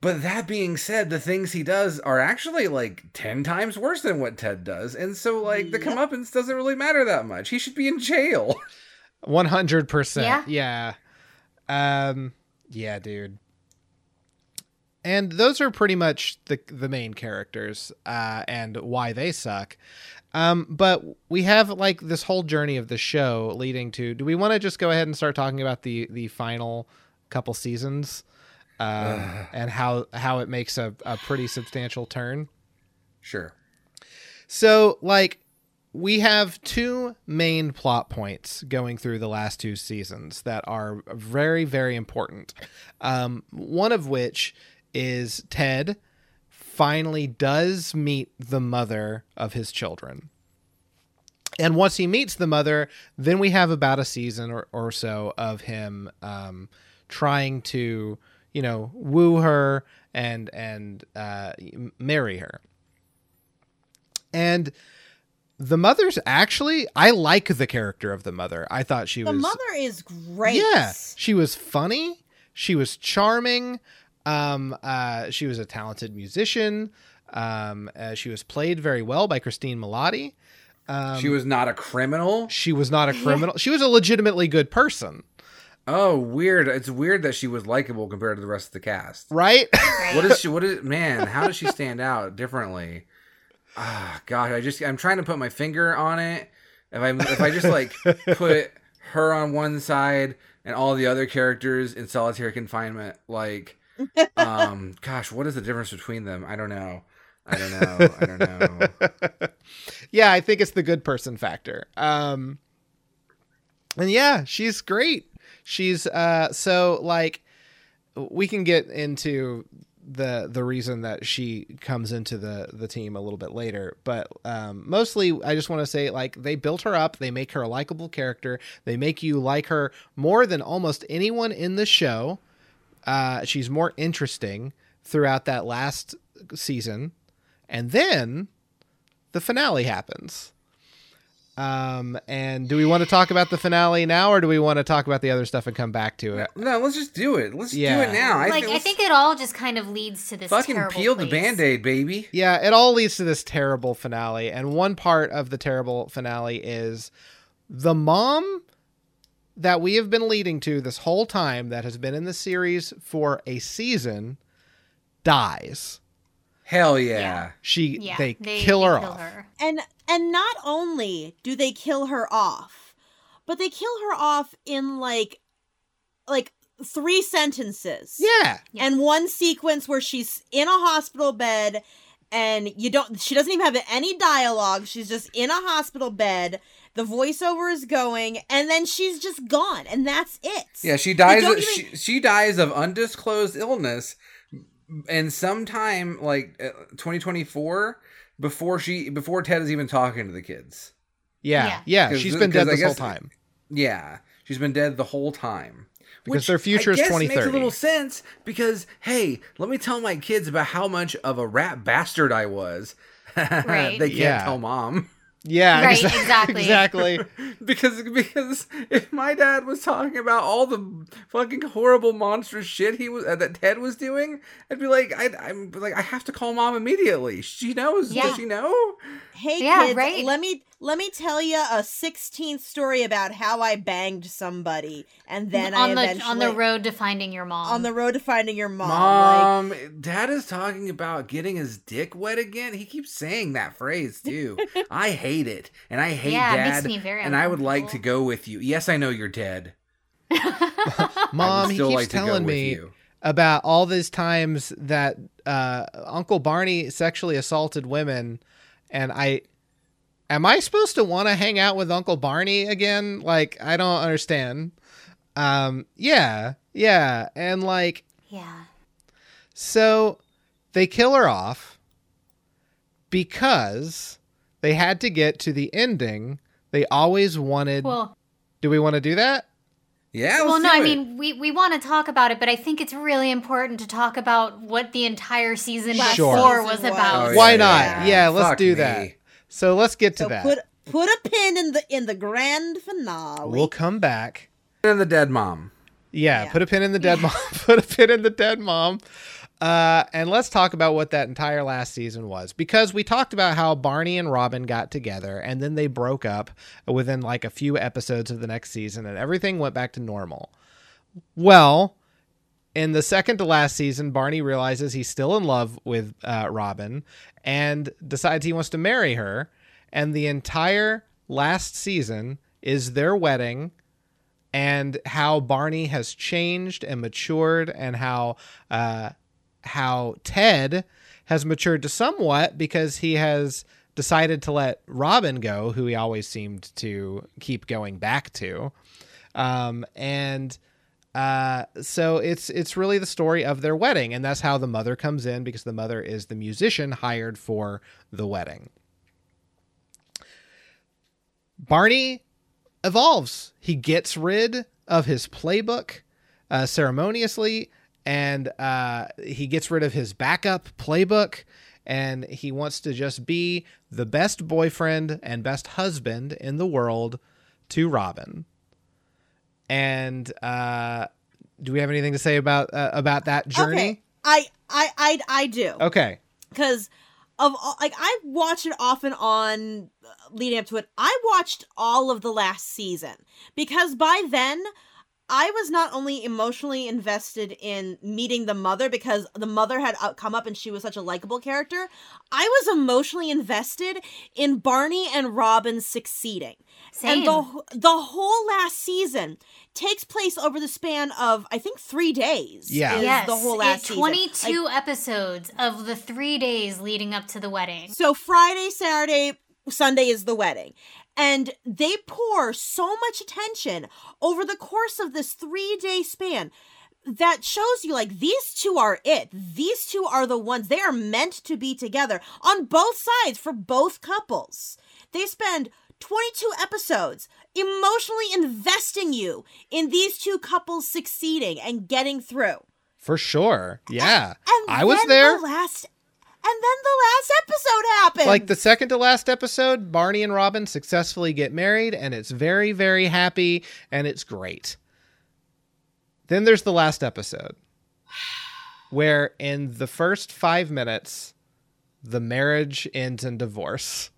but that being said, the things he does are actually like ten times worse than what Ted does, and so like the Yep. comeuppance doesn't really matter that much. He should be in jail. *laughs* One hundred percent. Yeah. Yeah. Um. Yeah, dude. And those are pretty much the the main characters, uh, and why they suck. Um, but we have like this whole journey of the show leading to. Do we want to just go ahead and start talking about the the final couple seasons, um, *sighs* and how how it makes a, a pretty substantial turn? Sure. So, like, we have two main plot points going through the last two seasons that are very, very important. Um, one of which is Ted finally does meet the mother of his children. And once he meets the mother, then we have about a season or, or so of him um, trying to, you know, woo her and and uh, marry her. And the mother's actually, I like the character of the mother. I thought she The was The mother is great. yeah, she was funny. She was charming. Um, uh, she was a talented musician. Um, uh, she was played very well by Cristin Milioti. Um, she was not a criminal. She was not a criminal. She was a legitimately good person, Oh, weird. It's weird that she was likable compared to the rest of the cast. right? Right? What is she? What is man? How does she stand out differently? Ah, gosh, I just I'm trying to put my finger on it. If I if I just like put *laughs* her on one side and all the other characters in solitary confinement, like, um, *laughs* gosh, what is the difference between them? I don't know. I don't know. I don't know. *laughs* yeah, I think it's the good person factor. Um, and yeah, she's great. She's uh, so like we can get into the the reason that she comes into the the team a little bit later. But um, mostly, I just want to say like they built her up. They make her a likable character. They make you like her more than almost anyone in the show. Uh, she's more interesting throughout that last season, and then the finale happens. Um, and do we want to talk about the finale now, or do we want to talk about the other stuff and come back to it? No, let's just do it. Let's do it now. like think, I think it all just kind of leads to this fucking terrible peel the place. band-aid, baby. Yeah, it all leads to this terrible finale. And one part of the terrible finale is the mom that we have been leading to this whole time, that has been in the series for a season, dies. Hell yeah. Yeah. She Yeah, they, they kill they her kill off. her. And and not only do they kill her off, but they kill her off in like like three sentences. Yeah. Yeah. And one sequence where she's in a hospital bed and you don't she doesn't even have any dialogue. She's just in a hospital bed. The voiceover is going and then she's just gone and that's it. Yeah, she dies. Of, even- she, she dies of undisclosed illness, and sometime like uh, 2024 before she before Ted is even talking to the kids. Yeah. Yeah. Yeah. 'Cause- She's been dead I this whole time. Yeah, she's been dead the whole time. Because their future I is guess Makes a little sense because hey, let me tell my kids about how much of a rat bastard I was. *laughs* Right. they can't Yeah. tell mom. *laughs* Yeah. Right, exa- *laughs* exactly. exactly. *laughs* because because if my dad was talking about all the fucking horrible monstrous shit he was uh, that Ted was doing, I'd be like, I, I'm like, I have to call mom immediately. She knows. Yeah. Does she know? Hey Yeah, kids, right. let me let me tell you a 16th story about how I banged somebody and then I on the eventually on the road to finding your mom. on the road to finding your mom. Like, Mom, dad is talking about getting his dick wet again. He keeps saying that phrase too. *laughs* I hate it, and I hate Yeah, it makes dad. me very and I would like to go with you. Yes, I know you're dead. *laughs* Mom, would he keeps like telling me you. about all these times that uh, Uncle Barney sexually assaulted women, and I am I supposed to want to hang out with Uncle Barney again? Like I don't understand. Um, yeah, yeah, and like yeah. so they kill her off because they had to get to the ending they always wanted. Well, do we want to do that? Yeah. well, let's no. do I mean, we we want to talk about it, but I think it's really important to talk about what the entire season Last before was was. about. Oh, Why not? yeah. Yeah, let's Fuck do me. that. So let's get to so that. put put a pin in the in the grand finale. We'll come back. And the dead mom. Yeah, Yeah. put a pin in the dead mom. *laughs* put a pin in the dead mom. Uh, and let's talk about what that entire last season was because we talked about how Barney and Robin got together and then they broke up within like a few episodes of the next season and everything went back to normal. Well, in the second to last season, Barney realizes he's still in love with uh, Robin and decides he wants to marry her. And the entire last season is their wedding and how Barney has changed and matured, and how uh, how Ted has matured to somewhat because he has decided to let Robin go, who he always seemed to keep going back to, um, and uh, so it's it's really the story of their wedding, and that's how the mother comes in because the mother is the musician hired for the wedding. Barney evolves. He gets rid of his playbook uh, ceremoniously, and uh, he gets rid of his backup playbook, and he wants to just be the best boyfriend and best husband in the world to Robin. And uh, do we have anything to say about uh, about that journey? Okay. I I I I do. Okay. because of all, like I watch it off and on uh, leading up to it. I watched all of the last season because by then I was not only emotionally invested in meeting the mother because the mother had uh, come up and she was such a likable character. I was emotionally invested in Barney and Robin succeeding. Same. And the the whole last season takes place over the span of I think 3 days. Yeah. is yes, the whole last it- season. 22 Like, episodes of the three days leading up to the wedding. So Friday, Saturday, Sunday is the wedding. And they pour so much attention over the course of this three day span. that shows you like these two are it. These two are the ones. They are meant to be together on both sides for both couples. They spend 22 episodes emotionally investing you in these two couples succeeding and getting through. For sure. Yeah. And I was there. The last, and then the last episode happened. Like the second to last episode, Barney and Robin successfully get married, and it's very, very happy, and it's great. Then there's the last episode, where in the first five minutes, the marriage ends in divorce,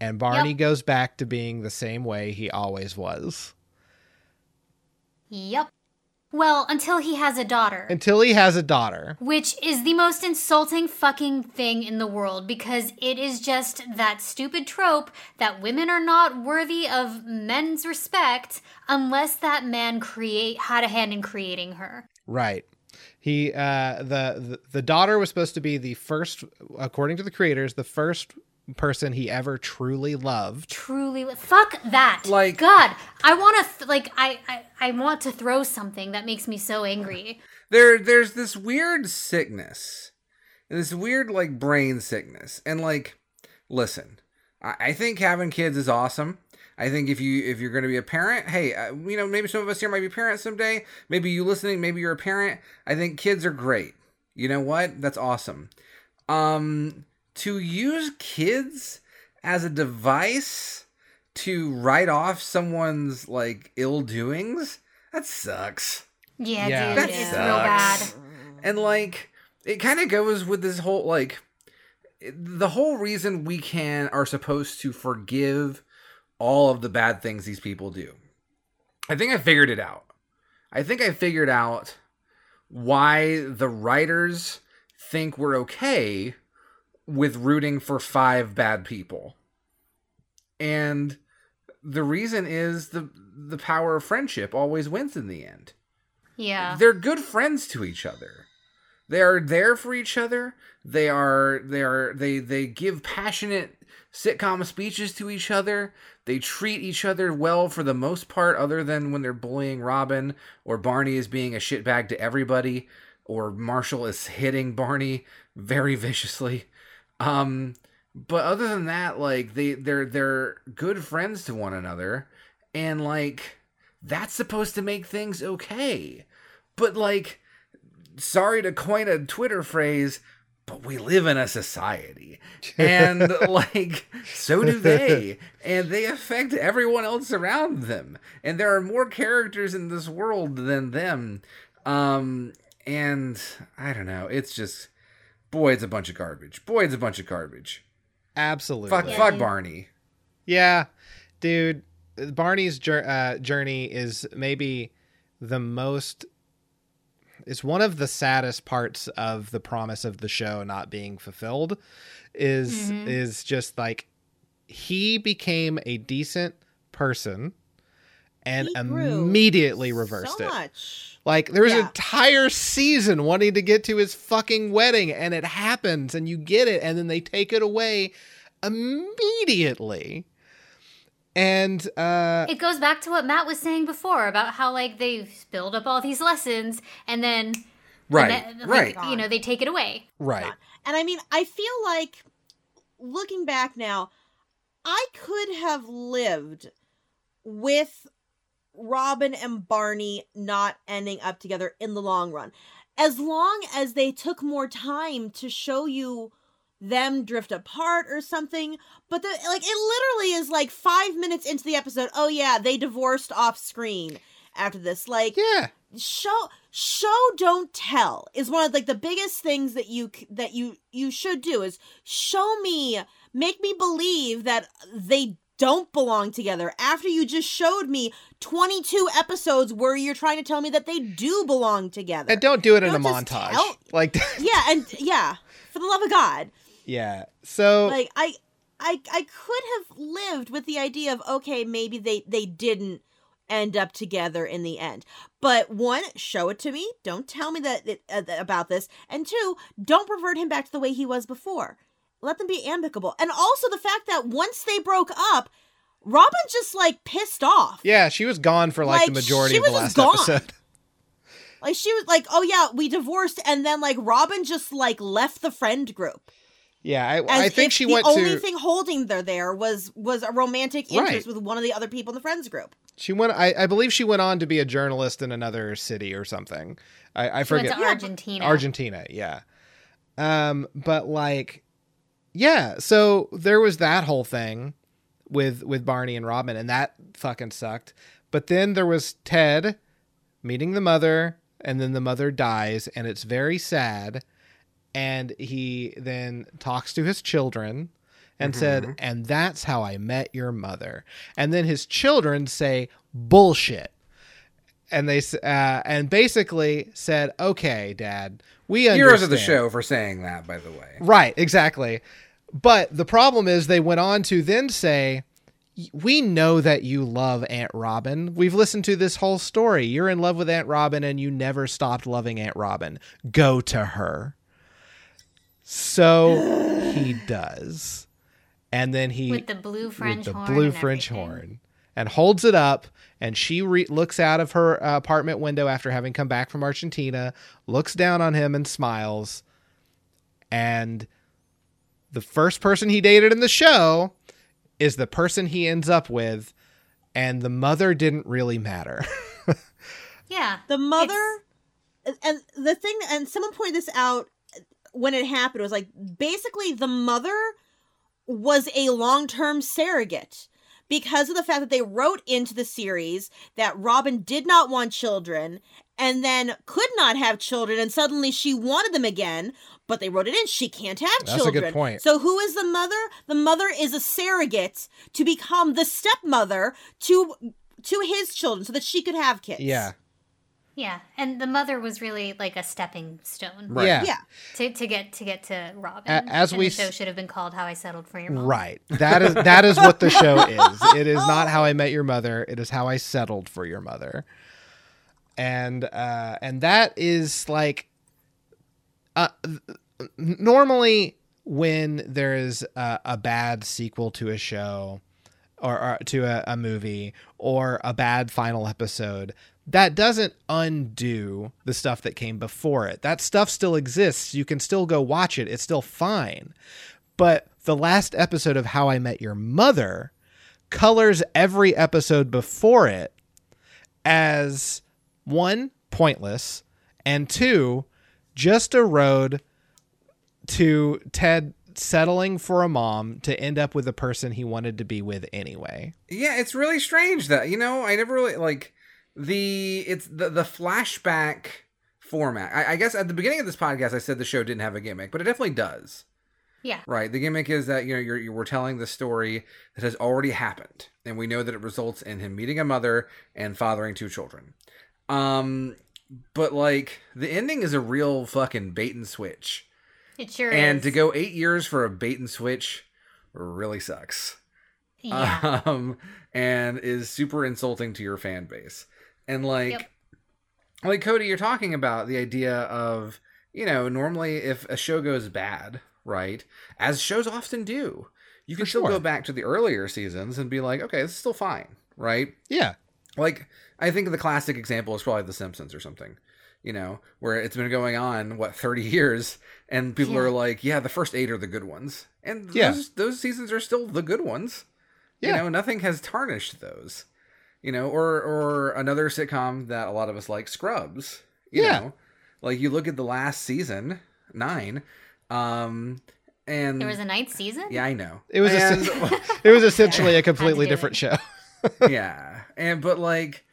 and Barney Yep. goes back to being the same way he always was Yep. Well, until he has a daughter. until he has a daughter. Which is the most insulting fucking thing in the world because it is just that stupid trope that women are not worthy of men's respect unless that man create had a hand in creating her. Right. He uh the, the the daughter was supposed to be the first according to the creators, the first person he ever truly loved. Truly, fuck that. Like- God, I want to th- like I, I I want to throw something that makes me so angry. there there's this weird sickness this weird like brain sickness and like listen I, I think having kids is awesome i think if you if you're going to be a parent hey uh, you know maybe some of us here might be parents someday maybe you listening maybe you're a parent i think kids are great you know what that's awesome um to use kids as a device to write off someone's like ill doings? That sucks. Yeah, Yeah. dude, That it's real bad. and like it kind of goes with this whole like the whole reason we can are supposed to forgive all of the bad things these people do. I think i figured it out. I think i figured out why the writers think we're okay with rooting for five bad people and the reason is the the power of friendship always wins in the end Yeah. they're good friends to each other. They are there for each other. They are they are they they give passionate sitcom speeches to each other. They treat each other well for the most part, other than when they're bullying Robin or Barney is being a shitbag to everybody, or Marshall is hitting Barney very *laughs* viciously. Um, but other than that, like they they're they're good friends to one another, and like that's supposed to make things okay. But like, sorry to coin a Twitter phrase, but we live in a society, and *laughs* like so do they, and they affect everyone else around them. And there are more characters in this world than them. Um, and I don't know. It's just, boy, it's a bunch of garbage. Boy, it's a bunch of garbage. Absolutely. Fuck, Yeah, fuck. Barney. Yeah, dude. Barney's jour- uh, journey is maybe the most. It's one of the saddest parts of the promise of the show not being fulfilled. Is Mhm. is just like he became a decent person and He immediately reversed so it. much. Like there was an entire season wanting to get to his fucking wedding, and it happens, and you get it, and then they take it away immediately. And uh, it goes back to what Matt was saying before about how like they've build up all these lessons and then Right, and then, like, right. you know they take it away. right, And I mean, I feel like looking back now, I could have lived with Robin and Barney not ending up together in the long run. As long as they took more time to show you them drift apart or something. But the like it literally is like five minutes into the episode. Oh yeah, they divorced off screen after this. Like yeah, show show don't tell is one of like the biggest things that you that you you should do is show me make me believe that they don't belong together. After you just showed me 22 episodes where you're trying to tell me that they do belong together. And don't do it in a Don't montage. tell- *laughs* Like, yeah and yeah for the love of god. Yeah. So like i i i could have lived with the idea of okay maybe they they didn't end up together in the end. But one show it to me. Don't tell me that, that uh, about this. And two don't revert him back to the way he was before let them be amicable and also the fact that once they broke up robin just like pissed off yeah, she was gone for like, the majority she of the last gone. episode. *laughs* Like she was like, "Oh yeah, we divorced," and then like Robin just like left the friend group. Yeah, I, I think she the went The only to thing holding her there was was a romantic Right. interest with one of the other people in the friends group. she went. I, I believe she went on to be a journalist in another city or something. I, I She went forget. to Argentina. Argentina, yeah. Um, but like, yeah. So there was that whole thing with with Barney and Robin, and that fucking sucked. But then there was Ted meeting the mother, and then the mother dies, and it's very sad. And he then talks to his children and said, "And that's how I met your mother." And then his children say, "Bullshit." and they uh, and basically said, "Okay, Dad, we understand." Heroes of the show for saying that, by the way. right? Exactly. But the problem is, they went on to then say, "We know that you love Aunt Robin. We've listened to this whole story. You're in love with Aunt Robin, and you never stopped loving Aunt Robin. Go to her." So he does, and then he with the blue French with the horn. blue and French everything. horn and holds it up. And she re- looks out of her uh, apartment window after having come back from Argentina, looks down on him and smiles. And the first person he dated in the show is the person he ends up with. And the mother didn't really matter. *laughs* Yeah. The mother, and the thing, and someone pointed this out when it happened was like basically the mother was a long term surrogate because of the fact that they wrote into the series that Robin did not want children and then could not have children and suddenly she wanted them again but they wrote it in she can't have That's a good children point. so who is the mother the mother is a surrogate to become the stepmother to to his children so that she could have kids yeah. Yeah. And the mother was really like a stepping stone Right. Yeah. yeah to, to get to get to Robin. A- as And we the show s- should have been called How I Settled for Your Mom. Right. That is that is what the show *laughs* is. It is not how I met your mother. It is how I settled for your mother. And uh and that is like uh th- normally when there is a, a bad sequel to a show or, or to a, a movie or a bad final episode that doesn't undo the stuff that came before it. That stuff still exists. You can still go watch it. It's still fine. But the last episode of How I Met Your Mother colors every episode before it as one, pointless, and two, just a road to Ted settling for a mom to end up with the person he wanted to be with anyway. Yeah, it's really strange that you know I never really like the it's the the flashback format. I, I guess at the beginning of this podcast I said the show didn't have a gimmick, but it definitely does. Yeah. Right. The gimmick is that you know you're, you we're telling the story that has already happened, and we know that it results in him meeting a mother and fathering two children. Um, but like the ending is a real fucking bait and switch, It sure is. and is. to go eight years for a bait and switch really sucks. Yeah. *laughs* um, and is super insulting to your fan base. And like, Yep. like Cody, you're talking about the idea of you know normally if a show goes bad, right, as shows often do, you can For still sure. go back to the earlier seasons and be like, okay, this is still fine, right? Yeah. Like I think the classic example is probably The Simpsons or something. You know, where it's been going on what thirty years, and people Yeah. are like, "Yeah, the first eight are the good ones," and Yeah. those those seasons are still the good ones. Yeah. You know, nothing has tarnished those. You know, or or another sitcom that a lot of us like, Scrubs. You Yeah. know, like you look at the last season nine, um, and there was a ninth season? yeah, I know It was and, a, *laughs* it was essentially a completely different it. show. *laughs* *laughs* yeah and but like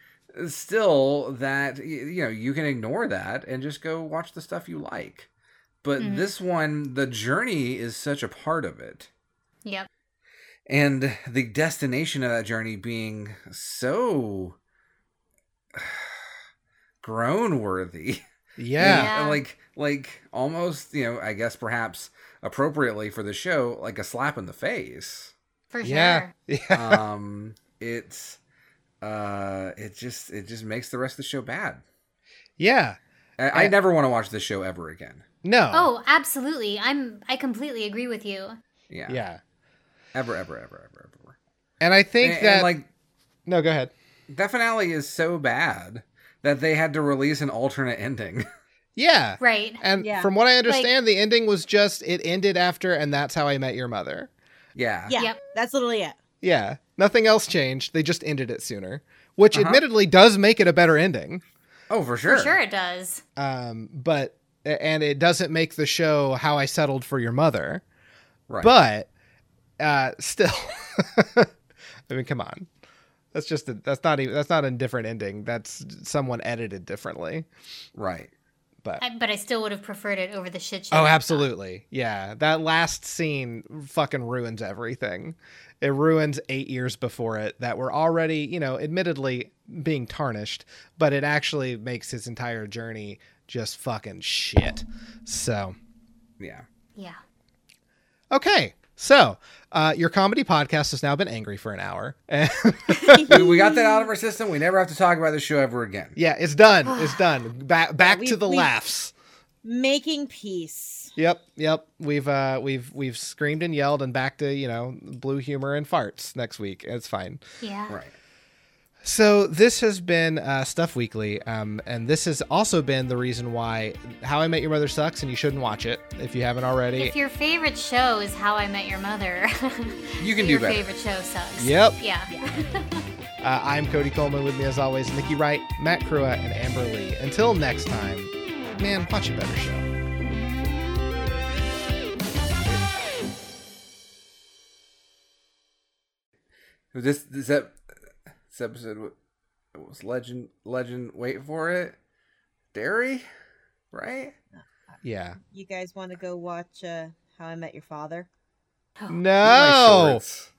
still that you know you can ignore that and just go watch the stuff you like but Mhm. this one the journey is such a part of it Yep. And the destination of that journey being so *sighs* groan worthy Yeah. Yeah. like like almost you know i guess perhaps appropriately for the show like a slap in the face For Yeah. sure. *laughs* Yeah. um it's uh it just it just makes the rest of the show bad Yeah. i, I Yeah. never want to watch this show ever again No. Oh, absolutely. I'm I completely agree with you. yeah Yeah. Ever ever ever ever ever And I think and, that and, like No, go ahead. that finale is so bad that they had to release an alternate ending. *laughs* Yeah. Right. And Yeah. from what I understand, the ending was just it ended after, and that's how I met your mother. yeah. Yeah, Yep. that's literally it. Yeah. Nothing else changed. They just ended it sooner, which Uh-huh. admittedly does make it a better ending. Oh, for sure. For sure it does. Um, but and it doesn't make the show how I settled for your mother. Right. But uh, still, *laughs* I mean, come on. That's just a, that's not even that's not a different ending. That's someone edited differently. right. But I, but I still would have preferred it over the shit show. oh, I thought. absolutely, yeah. That last scene fucking ruins everything. It ruins eight years before it that were already, you know, admittedly being tarnished, but it actually makes his entire journey just fucking shit. So. Yeah. Yeah. Okay, so uh, your comedy podcast has now been angry for an hour. *laughs* We, we got that out of our system. We never have to talk about the show ever again. yeah, it's done. *sighs* It's done. Back back we- to the we- laughs. Making peace. Yep, yep. We've uh, we've we've screamed and yelled and back to you know blue humor and farts next week. It's fine. Yeah. Right. So this has been uh, Stuff Weekly, um, and this has also been the reason why How I Met Your Mother sucks, and you shouldn't watch it if you haven't already. If your favorite show is How I Met Your Mother, *laughs* You can do your better. favorite show sucks. Yep. Yeah. *laughs* Uh, I'm Cody Coleman. With me, as always, Nikki Wright, Matt Crua, and Amber Lee. Until next time, man, watch a better show. This this, ep- this episode wa- was legend. Legend. Wait for it. Dairy. Right. Yeah. You guys want to go watch uh, How I Met Your Father? My No. shorts.